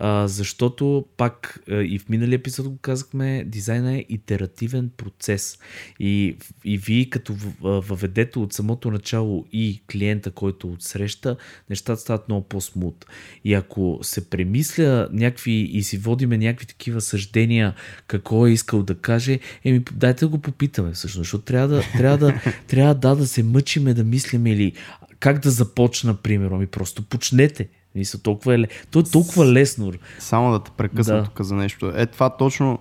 А, защото пак и в миналия епизод го казахме, дизайна е итеративен процес. И, и вие като въведете от самото начало и клиента, който отсреща, нещата стават много по-смут. И ако се премисля някакви и си водиме някакви такива съждения, какво е искал да каже, еми дайте да го попитаме всъщност, защото трябва да, трябва да, трябва да, да се мъчиме да мислим или как да започна, примерно, ами просто почнете. Мисля, толкова е, то е толкова лесно. Само да те прекъсна да. тук за нещо. Е това точно,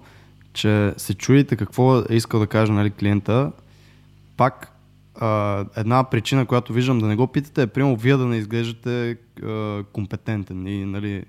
че се чуете какво е искал да каже нали, клиента. Пак а, една причина, която виждам да не го питате е, примерно, вие да не изглеждате а, компетентен и нали,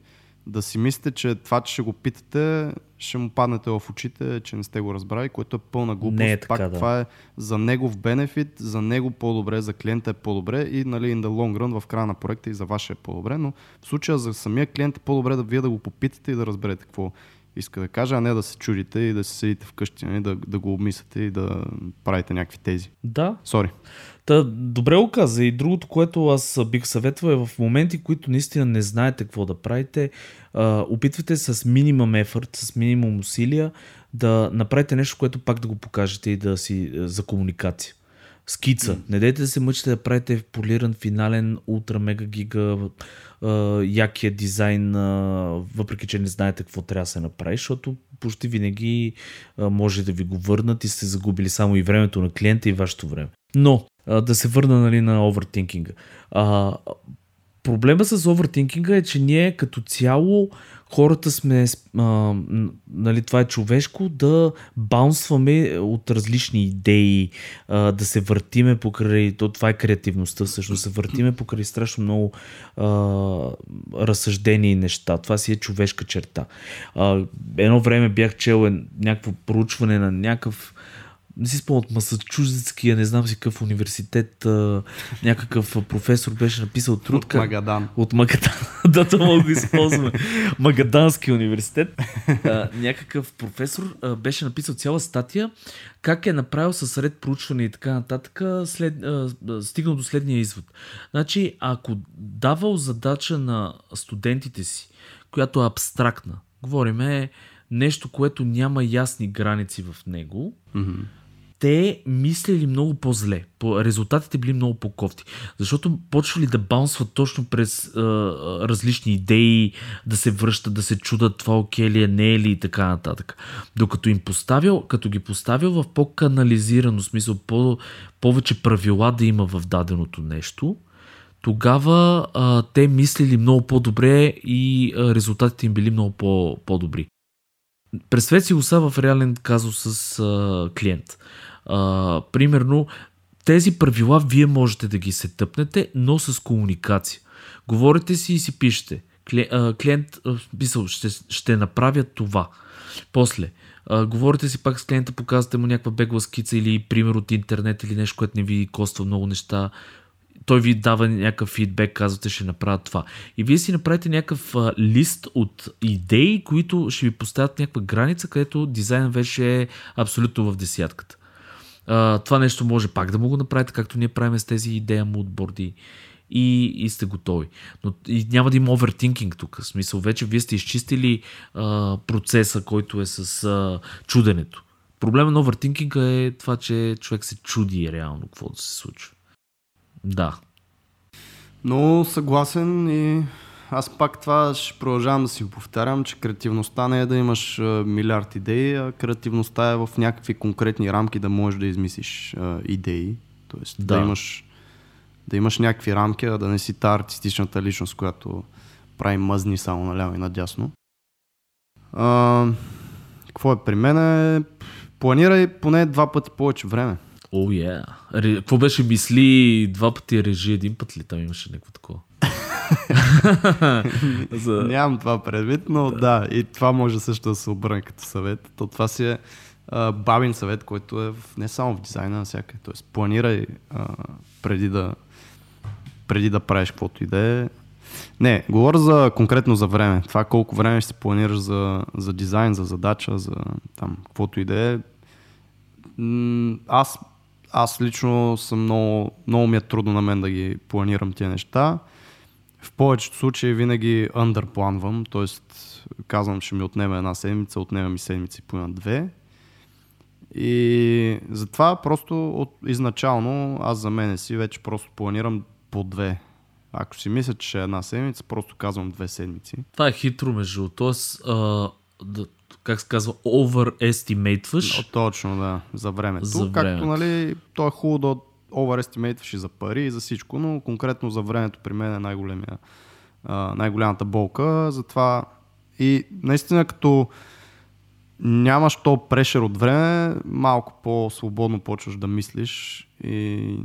да си мислите, че това, че ще го питате, ще му паднете в очите, че не сте го разбрали, което е пълна глупост. Не е така, Пак да. това е за негов бенефит, за него по-добре, за клиента е по-добре и нали, in the long run в края на проекта и за ваше е по-добре, но в случая за самия клиент е по-добре да вие да го попитате и да разберете какво иска да каже, а не да се чудите и да се седите вкъщи, нали, да, да го обмисляте и да правите някакви тези. Да. Сори. Та, добре го каза. И другото, което аз бих съветвал е в моменти, които наистина не знаете какво да правите, а, опитвайте с минимум ефорт, с минимум усилия да направите нещо, което пак да го покажете и да си за комуникация. Скица. Не дайте да се мъчите да правите полиран, финален, ултра, мега гига, якия дизайн, въпреки че не знаете какво трябва да се направи, защото почти винаги може да ви го върнат и сте загубили само и времето на клиента и вашето време. Но, да се върна нали, на овертинкинга. А, проблема с овертинкинга е, че ние като цяло хората сме, а, нали, това е човешко, да баунсваме от различни идеи, а, да се въртиме покрай, то, това е креативността всъщност, се въртиме покрай страшно много а, разсъждени неща. Това си е човешка черта. А, едно време бях чел е, някакво проучване на някакъв не си спомням Масачузетския, не знам си какъв университет, а, някакъв професор беше написал труд. От Магадан. От Магадан. да, това мога да използваме. Магадански университет. А, някакъв професор а, беше написал цяла статия как е направил със ред проучване и така нататък, след, а, стигнал до следния извод. Значи, ако давал задача на студентите си, която е абстрактна, говориме нещо, което няма ясни граници в него, mm-hmm те мислили много по-зле. Резултатите били много по-кофти. Защото почвали да баунсват точно през а, различни идеи, да се връщат, да се чудат това окей ли е, не е ли и така нататък. Докато им поставил, като ги поставил в по-канализирано смисъл, по, повече правила да има в даденото нещо, тогава а, те мислили много по-добре и а, резултатите им били много по- по-добри. Представете си го са в реален казус с а, клиент. А, примерно, тези правила вие можете да ги се тъпнете, но с комуникация. Говорите си и си пишете. Клиент писал, ще, ще направя това. После, а, говорите си пак с клиента, показвате му някаква бегла скица или пример от интернет или нещо, което не ви коства много неща. Той ви дава някакъв фидбек, казвате ще направя това. И вие си направите някакъв а, лист от идеи, които ще ви поставят някаква граница, където дизайн вече е абсолютно в десятката. Това нещо може пак да му го направите, както ние правим с тези идея мудборди и, и сте готови. Но и няма да има овертинкинг тук. В смисъл, вече вие сте изчистили а, процеса, който е с а, чуденето. Проблема на овертинкинга е това, че човек се чуди реално какво да се случва. Да. Но съгласен и аз пак това ще продължавам да си го повтарям, че креативността не е да имаш милиард идеи, а креативността е в някакви конкретни рамки да можеш да измислиш идеи. Тоест да. да имаш да имаш някакви рамки, а да не си та артистичната личност, която прави мъзни само наляво и надясно. А, какво е при мен? Планирай поне два пъти повече време. О, oh, yeah. Какво беше мисли два пъти режи един път ли? Там имаше някакво такова. За... Нямам това предвид, но да, и това може също да се обърне като съвет. То това си е а, бабин съвет, който е в, не само в дизайна, на всяка. Тоест, планирай а, преди да преди да правиш каквото и да е. Не, говоря за, конкретно за време. Това колко време ще си планираш за, за дизайн, за задача, за там, каквото и да е. Аз, аз лично съм много, много ми е трудно на мен да ги планирам тия неща. В повечето случаи винаги underпланвам, т.е. казвам, ще ми отнеме една седмица, отнема ми седмици по на две. И затова просто от изначално аз за мене си вече просто планирам по две. Ако си мисля, че ще е една седмица, просто казвам две седмици. Това е хитро между. Тоест, а, да, как се казва, overestimatваш. Но, точно, да, за времето. За Както, времето. нали, то е хубаво да и за пари и за всичко, но конкретно за времето при мен е най-големия, най-голямата болка. Затова и наистина като нямаш то прешер от време, малко по-свободно почваш да мислиш и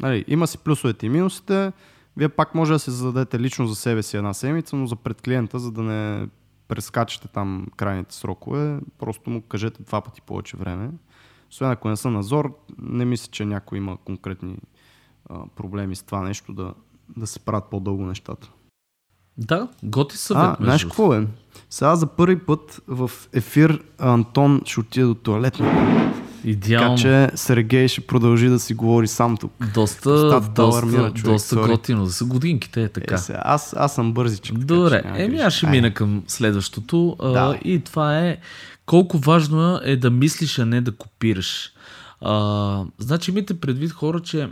нали, има си плюсовете и минусите. Вие пак може да се зададете лично за себе си една седмица, но за пред клиента, за да не прескачате там крайните срокове, просто му кажете два пъти повече време. Освен ако не са назор, не мисля, че някой има конкретни а, проблеми с това нещо да, да се правят по-дълго нещата. Да, готи съвет. А, знаеш какво е? Сега за първи път в ефир Антон ще отиде до туалетна. Идеално. Така че Сергей ще продължи да си говори сам тук. Доста, Доста доста, човек, доста sorry. готино. За годинките е така. Е, сега, аз, аз съм бързичък. така Добре, няма еми аз ще мина към следващото. А, Давай. и това е колко важно е да мислиш, а не да копираш. А, значи имайте предвид хора, че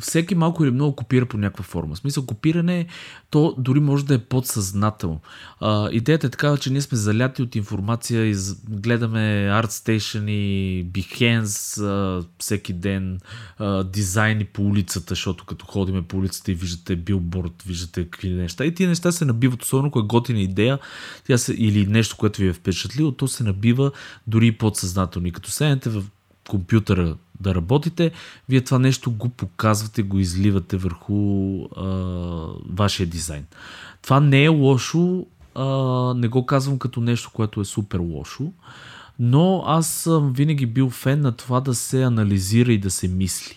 всеки малко или много копира по някаква форма. В смисъл, копиране, то дори може да е подсъзнателно. А, идеята е такава, че ние сме заляти от информация и гледаме ArtStation и Behance а, всеки ден, а, дизайни по улицата, защото като ходиме по улицата и виждате билборд, виждате какви неща. И тия неща се набиват, особено ако е готина идея тя се, или нещо, което ви е впечатлило, то се набива дори и подсъзнателно. И като седнете в компютъра да работите, вие това нещо го показвате, го изливате върху а, вашия дизайн. Това не е лошо, а, не го казвам като нещо, което е супер лошо, но аз съм винаги бил фен на това да се анализира и да се мисли.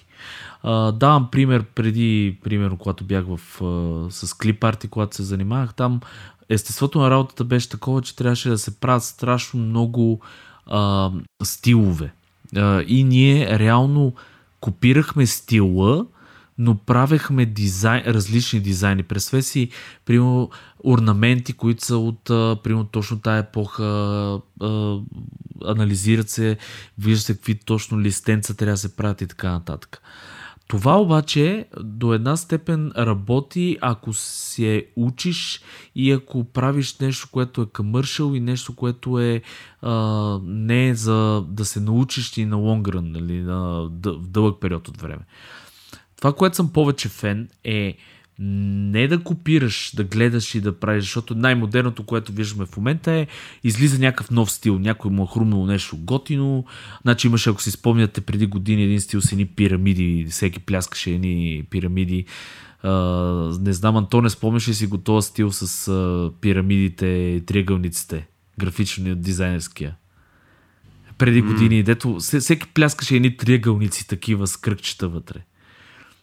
А, давам пример преди, примерно, когато бях в, а, с клип арти, когато се занимавах, там естеството на работата беше такова, че трябваше да се правят страшно много а, стилове. А, и ние реално копирахме стила, но правехме дизайн, различни дизайни. Представете си, примерно, орнаменти, които са от, а, примерно, точно тая епоха, а, анализират се, вижда се какви точно листенца трябва да се правят и така нататък. Това обаче до една степен работи, ако се учиш и ако правиш нещо, което е комършъл и нещо, което е а, не е за да се научиш и на лонгрън, нали, на в дълъг период от време. Това, което съм повече фен е не да копираш, да гледаш и да правиш, защото най-модерното, което виждаме в момента е излиза някакъв нов стил, някой му е хрумнало нещо готино. Значи имаше, ако си спомняте, преди години един стил с едни пирамиди, всеки пляскаше едни пирамиди. А, не знам, Антоне, спомняш ли си го този стил с а, пирамидите и триъгълниците, графично дизайнерския? Преди години, дето все- всеки пляскаше едни триъгълници такива с кръгчета вътре.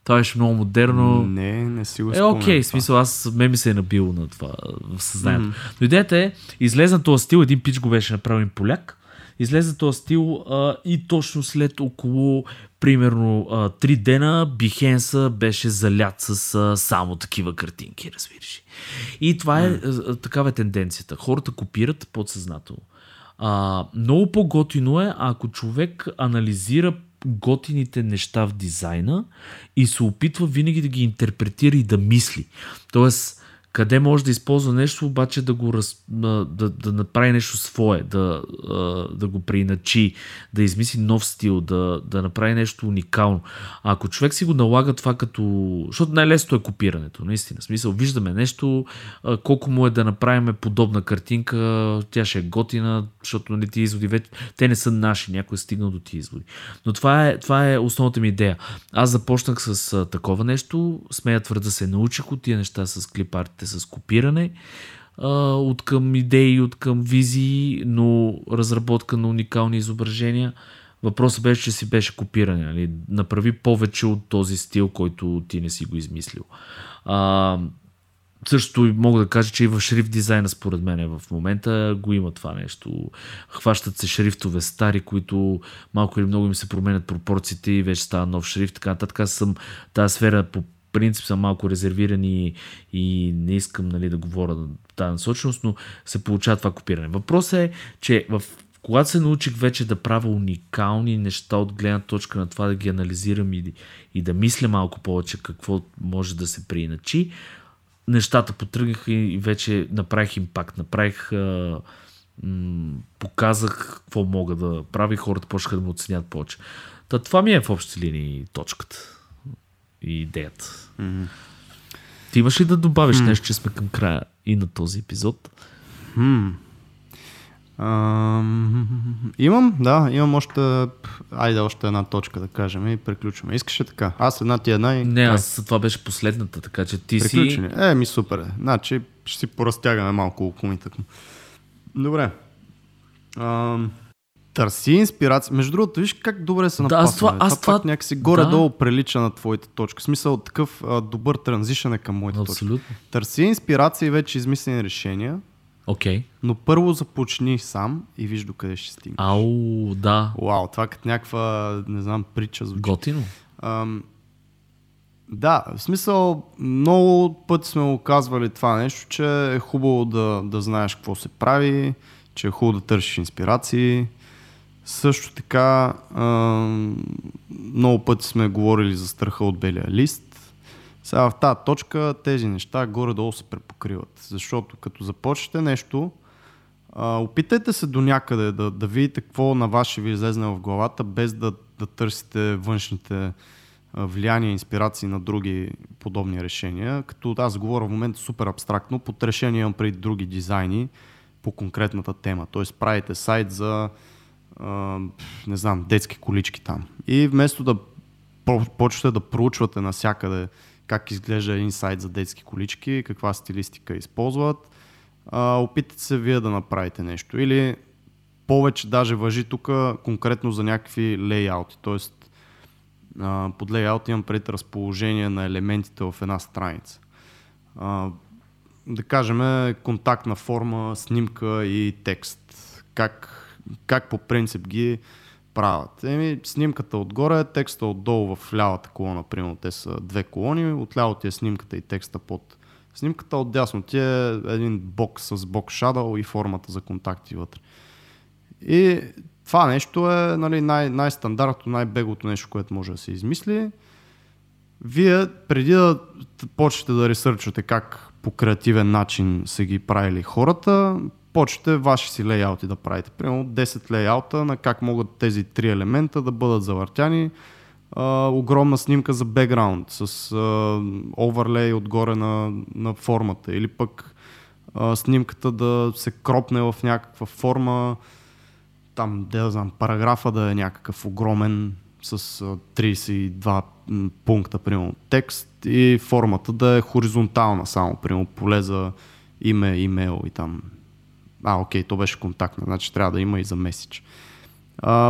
Това беше много модерно. Не, не си го Е, окей, това. смисъл, аз ме ми се е набило на това в съзнанието. Mm-hmm. Но идеята е, излезна този стил, един пич го беше направен поляк, излезе този стил а, и точно след около примерно а, 3 дена Бихенса беше залят с а, само такива картинки, разбираш. И това е а, такава е тенденцията. Хората копират подсъзнателно. А, много по-готино е, ако човек анализира готините неща в дизайна и се опитва винаги да ги интерпретира и да мисли. Тоест, къде може да използва нещо, обаче да го раз, да, да направи нещо свое, да, да го преиначи, да измисли нов стил, да, да направи нещо уникално. А ако човек си го налага това като... Защото най-лесното е копирането, наистина. В смисъл, виждаме нещо, колко му е да направим подобна картинка, тя ще е готина, защото нали, ти изводи вече, те не са наши, някой е стигнал до ти изводи. Но това е, това е основната ми идея. Аз започнах с такова нещо, смея твърда се научих от тия неща с клипартите, с копиране, от към идеи, от към визии, но разработка на уникални изображения. Въпросът беше, че си беше копиране. Нали? Направи повече от този стил, който ти не си го измислил. А, също мога да кажа, че и в шрифт дизайна според мен в момента го има това нещо. Хващат се шрифтове стари, които малко или много им се променят пропорциите и вече става нов шрифт. Така нататък съм тази сфера по принцип съм малко резервиран и, и не искам нали, да говоря тази насоченост, но се получава това копиране. Въпросът е, че в когато се научих вече да правя уникални неща от гледна точка на това да ги анализирам и, и да мисля малко повече какво може да се прииначи, нещата потръгнаха и вече направих импакт, направих а, м- показах какво мога да правя и хората почнаха да ме оценят повече. Та, това ми е в общи линии точката и идеята. Mm-hmm. Ти имаш ли да добавиш mm-hmm. нещо, че сме към края и на този епизод? Mm. имам, да, имам още, айде още една точка да кажем и приключваме. Искаш ли така? Аз една ти една и... Не, аз това беше последната, така че ти Приключени. си... Е, ми супер е. Значи ще си поразтягаме малко около Добре. Ам... Търси инспирация. Между другото, виж как добре се напасва. Да, аз това, аз това, това някакси горе-долу да. прилича на твоята точка. В смисъл такъв а, добър транзишън е към моята Абсолютно. точка. Търси инспирация и вече измислени решения. Окей. Okay. Но първо започни сам и виж докъде ще стигнеш. Ау, да. Вау, това като някаква, не знам, притча звучи. Готино. Ам, да, в смисъл, много пъти сме го казвали това нещо, че е хубаво да, да знаеш какво се прави, че е хубаво да търсиш инспирации. Също така, много пъти сме говорили за страха от белия лист. Сега в тази точка тези неща горе-долу се препокриват. Защото като започнете нещо, опитайте се до някъде да, да видите какво на вас ще ви излезне в главата, без да, да търсите външните влияния, инспирации на други подобни решения. Като аз говоря в момента супер абстрактно, под решение имам преди други дизайни по конкретната тема. Тоест правите сайт за не знам, детски колички там. И вместо да почвате да проучвате навсякъде как изглежда един сайт за детски колички, каква стилистика използват, а, опитайте се вие да направите нещо. Или повече даже въжи тук конкретно за някакви лейаути. А, под лейаут имам пред разположение на елементите в една страница. Да кажем контактна форма, снимка и текст. Как как по принцип ги правят. Еми, снимката отгоре, текста отдолу в лявата колона, примерно те са две колони, отляво ти е снимката и текста под снимката, отдясно ти е един бокс с бок shadow и формата за контакти вътре. И това нещо е нали, най- най-стандартно, най-беглото нещо, което може да се измисли. Вие преди да почнете да ресърчвате как по креативен начин са ги правили хората, почнете ваши си лейаути да правите. Примерно 10 лейаута на как могат тези три елемента да бъдат завъртяни. А, огромна снимка за бекграунд с а, оверлей отгоре на, на формата или пък а, снимката да се кропне в някаква форма там, да знам, параграфа да е някакъв огромен с 32 пункта, примерно, текст и формата да е хоризонтална само, примерно, поле за име, имейл и там а, окей, то беше контактна, значи трябва да има и за меседж.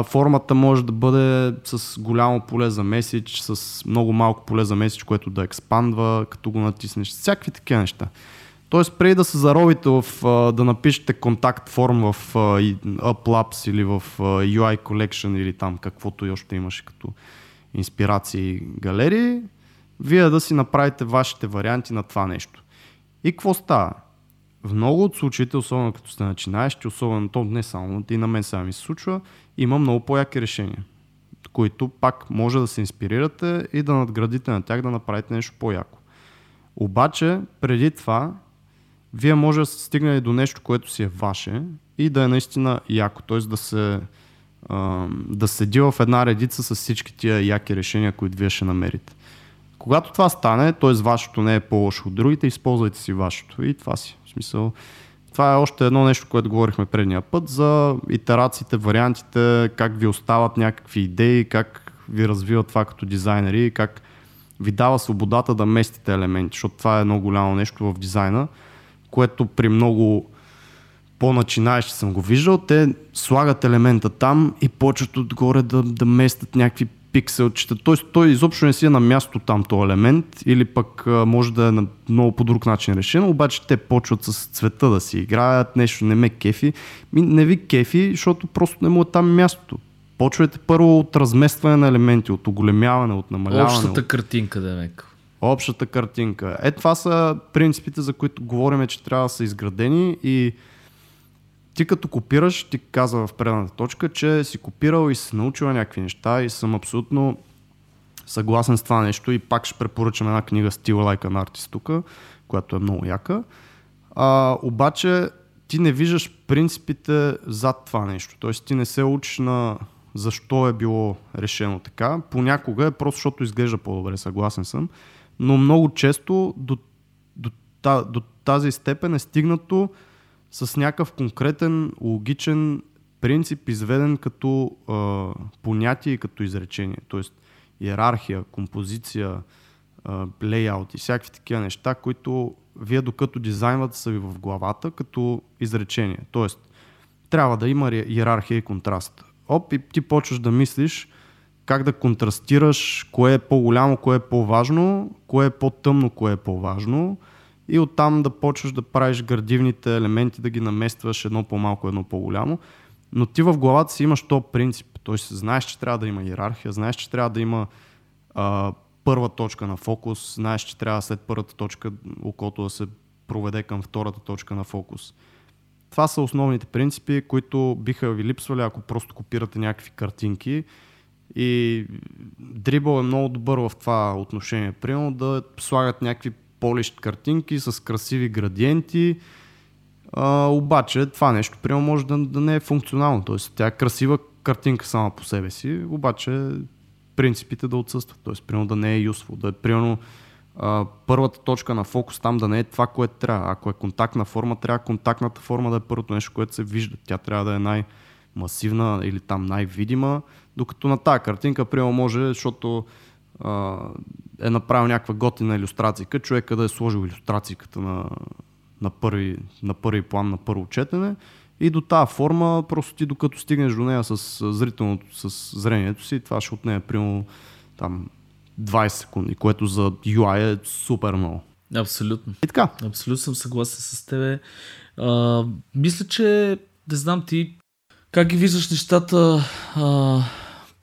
Формата може да бъде с голямо поле за меседж, с много малко поле за меседж, което да експандва, като го натиснеш. Всякакви такива неща. Тоест, преди да се заробите в, да напишете контакт форм в UpLabs или в UI Collection или там каквото и още имаше като инспирации галерии, вие да си направите вашите варианти на това нещо. И какво става? В много от случаите, особено като сте начинаещи, особено то не само, и на мен сега ми се случва, има много по-яки решения, които пак може да се инспирирате и да надградите на тях, да направите нещо по-яко. Обаче, преди това, вие може да стигнете до нещо, което си е ваше и да е наистина яко, т.е. да се да седи в една редица с всички тия яки решения, които вие ще намерите. Когато това стане, т.е. вашето не е по-лошо от другите, използвайте си вашето и това си смисъл, това е още едно нещо, което говорихме предния път за итерациите, вариантите, как ви остават някакви идеи, как ви развиват това като дизайнери как ви дава свободата да местите елементи, защото това е едно голямо нещо в дизайна, което при много по-начинаещи съм го виждал, те слагат елемента там и почват отгоре да, да местят някакви пикселчета. Тоест той изобщо не си е на място там този елемент или пък може да е на много по друг начин решен, обаче те почват с цвета да си играят, нещо не ме кефи. Ми, не ви кефи, защото просто не му е там мястото. Почвайте първо от разместване на елементи, от оголемяване, от намаляване. Общата от... картинка, да мек. общата картинка. Е, това са принципите, за които говорим, че трябва да са изградени и ти като копираш, ти каза в предната точка, че си копирал и си научила някакви неща и съм абсолютно съгласен с това нещо и пак ще препоръчам една книга Still Like an Artist тук, която е много яка. А, обаче ти не виждаш принципите зад това нещо. Тоест ти не се учиш на защо е било решено така. Понякога е просто защото изглежда по-добре, съгласен съм. Но много често до, до, до тази степен е стигнато с някакъв конкретен, логичен принцип, изведен като а, понятие и като изречение. Тоест иерархия, композиция, лейаут и всякакви такива неща, които вие докато дизайнвате са ви в главата като изречение. Тоест, трябва да има иерархия и контраст. Оп, и ти почваш да мислиш как да контрастираш, кое е по-голямо, кое е по-важно, кое е по-тъмно, кое е по-важно и оттам да почваш да правиш градивните елементи, да ги наместваш едно по-малко, едно по-голямо. Но ти в главата си имаш то принцип. Т.е. знаеш, че трябва да има иерархия, знаеш, че трябва да има а, първа точка на фокус, знаеш, че трябва след първата точка окото да се проведе към втората точка на фокус. Това са основните принципи, които биха ви липсвали, ако просто копирате някакви картинки. И дрибъл е много добър в това отношение. Примерно да слагат някакви полищ картинки с красиви градиенти, а, обаче това нещо примерно може да, да не е функционално. Тоест тя е красива картинка сама по себе си, обаче принципите да отсъстват. Тоест примерно да не е useful, да е примерно а, първата точка на фокус там да не е това, което трябва. Ако е контактна форма, трябва контактната форма да е първото нещо, което се вижда. Тя трябва да е най-масивна или там най-видима, докато на тази картинка, примерно, може, защото а, е направил някаква готина иллюстрация, човека да е сложил иллюстрацията на, на, първи, на първи план, на първо четене и до тази форма, просто ти докато стигнеш до нея с зрителното, с зрението си, това ще отнеме примерно там 20 секунди, което за UI е супер много. Абсолютно. И така. Абсолютно съм съгласен с тебе. А, мисля, че не знам ти как ги виждаш нещата а,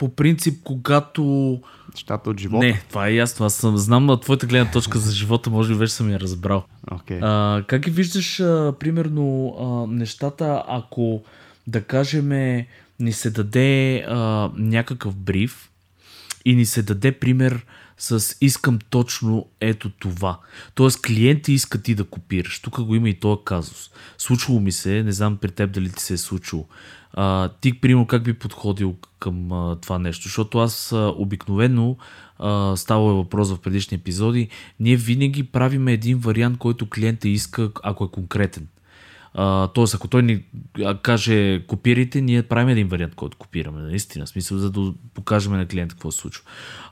по принцип, когато нещата от живота. Не, това е ясно. Аз съм, знам на твоята гледна точка за живота, може би вече съм я разбрал. Okay. А, как ги виждаш, а, примерно, а, нещата, ако, да кажем, ни се даде а, някакъв бриф и ни се даде пример с искам точно ето това. Тоест клиенти искат ти да копираш. Тук го има и този казус. Случвало ми се, не знам при теб дали ти се е случило. А, ти, примерно, как би подходил към а, това нещо? Защото аз а, обикновено а, става въпрос в предишни епизоди, ние винаги правим един вариант, който клиента иска, ако е конкретен. Тоест, ако той ни каже копирайте, ние правим един вариант, който копираме, наистина, смисъл, за да покажем на клиента какво се случва.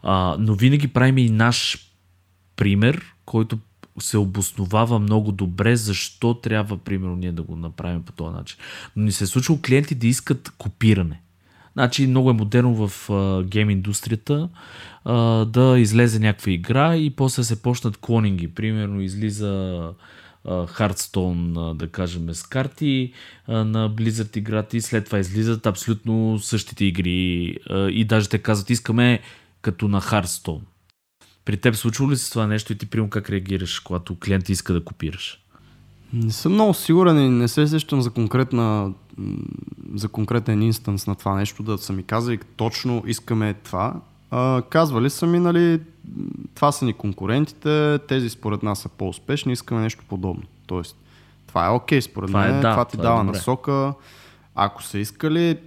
Uh, но винаги правим и наш пример, който се обосновава много добре защо трябва, примерно, ние да го направим по този начин. Но ни се е случило клиенти да искат копиране. Значи много е модерно в а, гейм индустрията а, да излезе някаква игра и после се почнат клонинги. Примерно излиза Hearthstone, да кажем, с карти на Blizzard играта и след това излизат абсолютно същите игри и даже те казват искаме като на Hearthstone. При теб случва ли се това нещо и ти прием как реагираш, когато клиент иска да копираш? Не съм много сигурен и не се сещам за, конкретна, за конкретен инстанс на това нещо, да са ми казали точно искаме това. А, казвали са ми, нали, това са ни конкурентите, тези според нас са по-успешни, искаме нещо подобно. Тоест, това е окей okay, според това е мен, е, да, това ти това е дава е насока. Ако са искали,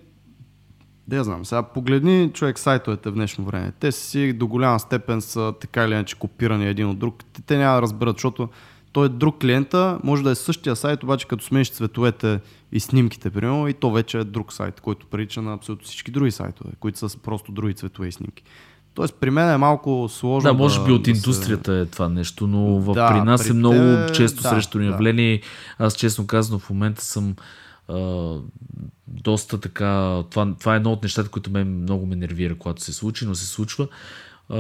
да я знам, сега погледни човек сайтовете в днешно време. Те си до голяма степен са така или иначе копирани един от друг. Те, те няма да разберат, защото той е друг клиента, може да е същия сайт, обаче като смениш цветовете и снимките, примерно, и то вече е друг сайт, който прилича на абсолютно всички други сайтове, които са просто други цветове и снимки. Тоест при мен е малко сложно. Да, може би от да индустрията се... е това нещо, но в, да, при нас при е много те... често да, срещу да. явление. Аз честно казано в момента съм а, доста така. Това, това е едно от нещата, които мен много ме нервира, когато се случи, но се случва. А,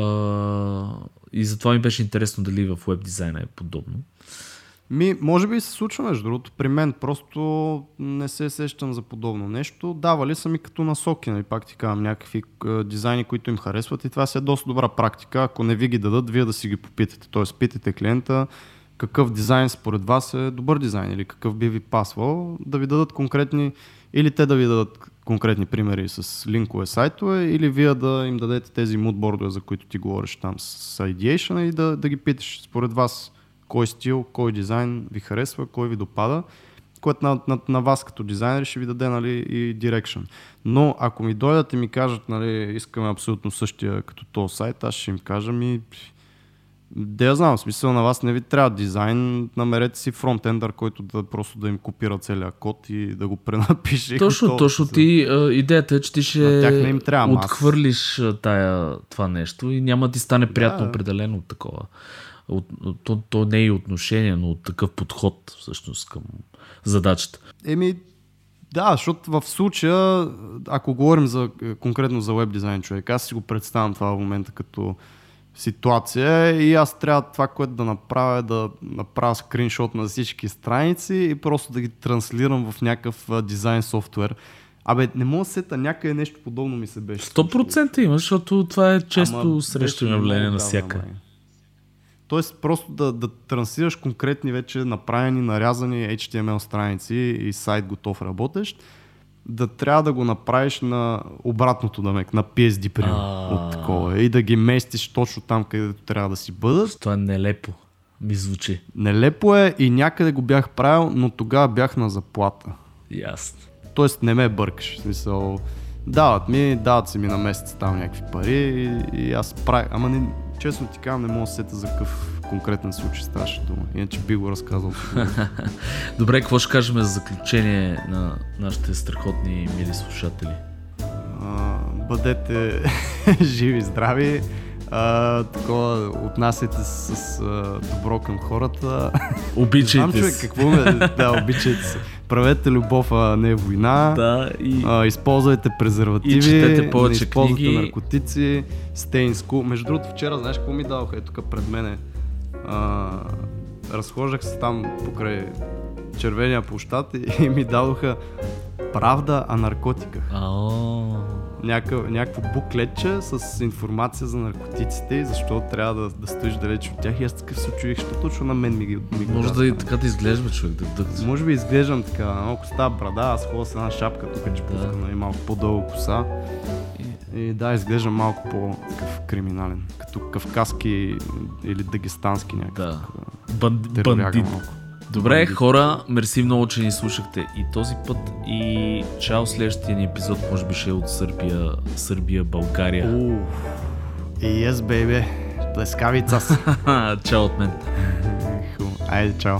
и затова ми беше интересно дали в веб дизайна е подобно. Ми, може би се случва, между другото, при мен. Просто не се сещам за подобно нещо. Давали са ми като насоки, нали, пак ти казвам, някакви е, дизайни, които им харесват и това си е доста добра практика. Ако не ви ги дадат, вие да си ги попитате. Тоест, питайте клиента какъв дизайн според вас е добър дизайн или какъв би ви пасвал, да ви дадат конкретни, или те да ви дадат конкретни примери с линкове сайтове, или вие да им дадете тези мудбордове, за които ти говориш там с ideation и да, да ги питаш според вас кой стил, кой дизайн ви харесва, кой ви допада, което на, на, на вас като дизайнер ще ви даде нали, и direction. Но ако ми дойдат и ми кажат, нали, искаме абсолютно същия като този сайт, аз ще им кажа ми, да я знам, в смисъл на вас не ви трябва дизайн, намерете си фронтендър, който да просто да им копира целия код и да го пренапише. Точно, готово. точно ти, а, идеята е, че ти ще им трябва отхвърлиш тая, това нещо и няма да ти стане приятно Да. определено от такова. От, то, то не е и отношение, но от такъв подход всъщност към задачата. Еми, да, защото в случая, ако говорим за, конкретно за веб дизайн човек, аз си го представям това в момента като ситуация и аз трябва това, което да направя, е да направя скриншот на всички страници и просто да ги транслирам в някакъв дизайн софтуер. Абе, не мога да се сета, някъде нещо подобно ми се беше. случило. 100% има, защото това е често Ама срещано явление много на отдавна, всяка. май. Тоест просто да, да трансираш конкретни вече направени, нарязани HTML страници и сайт готов работещ, да трябва да го направиш на обратното да мек, на PSD примерно, от такова и да ги местиш точно там, където трябва да си бъдат. Това е нелепо, ми звучи. Нелепо е и някъде го бях правил, но тогава бях на заплата. Ясно. Тоест не ме бъркаш. Смисъл, дават ми, дават си ми на месец там някакви пари и, и аз правя. Ама не, честно ти казвам, не мога да се сета за какъв конкретен случай ставаше дума. Иначе би го разказал. Добре, какво ще кажем за заключение на нашите страхотни мили слушатели? А, бъдете живи, здрави. А, такова, отнасяйте се с а, добро към хората. Знам, Обичайте човек, се. какво ме... Да, обичайте се. Правете любов, а не война. Да, и А, използвайте презервативи, И четете повече не използвайте книги. наркотици, stay in school. Между другото, вчера, знаеш какво ми дадоха? Е тук пред мене. А, разхождах се там покрай червения площад и, и ми дадоха правда, а наркотиках. Ао. Някакъв, някакво буклетче с информация за наркотиците и защо трябва да, да стоиш далеч от тях. И аз такъв се чудих, що точно на мен ми, ги- ми Може да и така да изглежда човек, да, да, Може би изглеждам така, малко става брада, аз ходя с една шапка тук, че пуска нали, малко по-дълго коса. И да, изглеждам малко по-такъв криминален, като кавказски или дагестански някакъв. Да. Банд, бандит. малко. Добре, хора, мерси много, че ни слушахте и този път. И чао следващия ни епизод, може би ще е от Сърбия, Сърбия, България. И yes, baby, плескавица чао от мен. Айде, чао.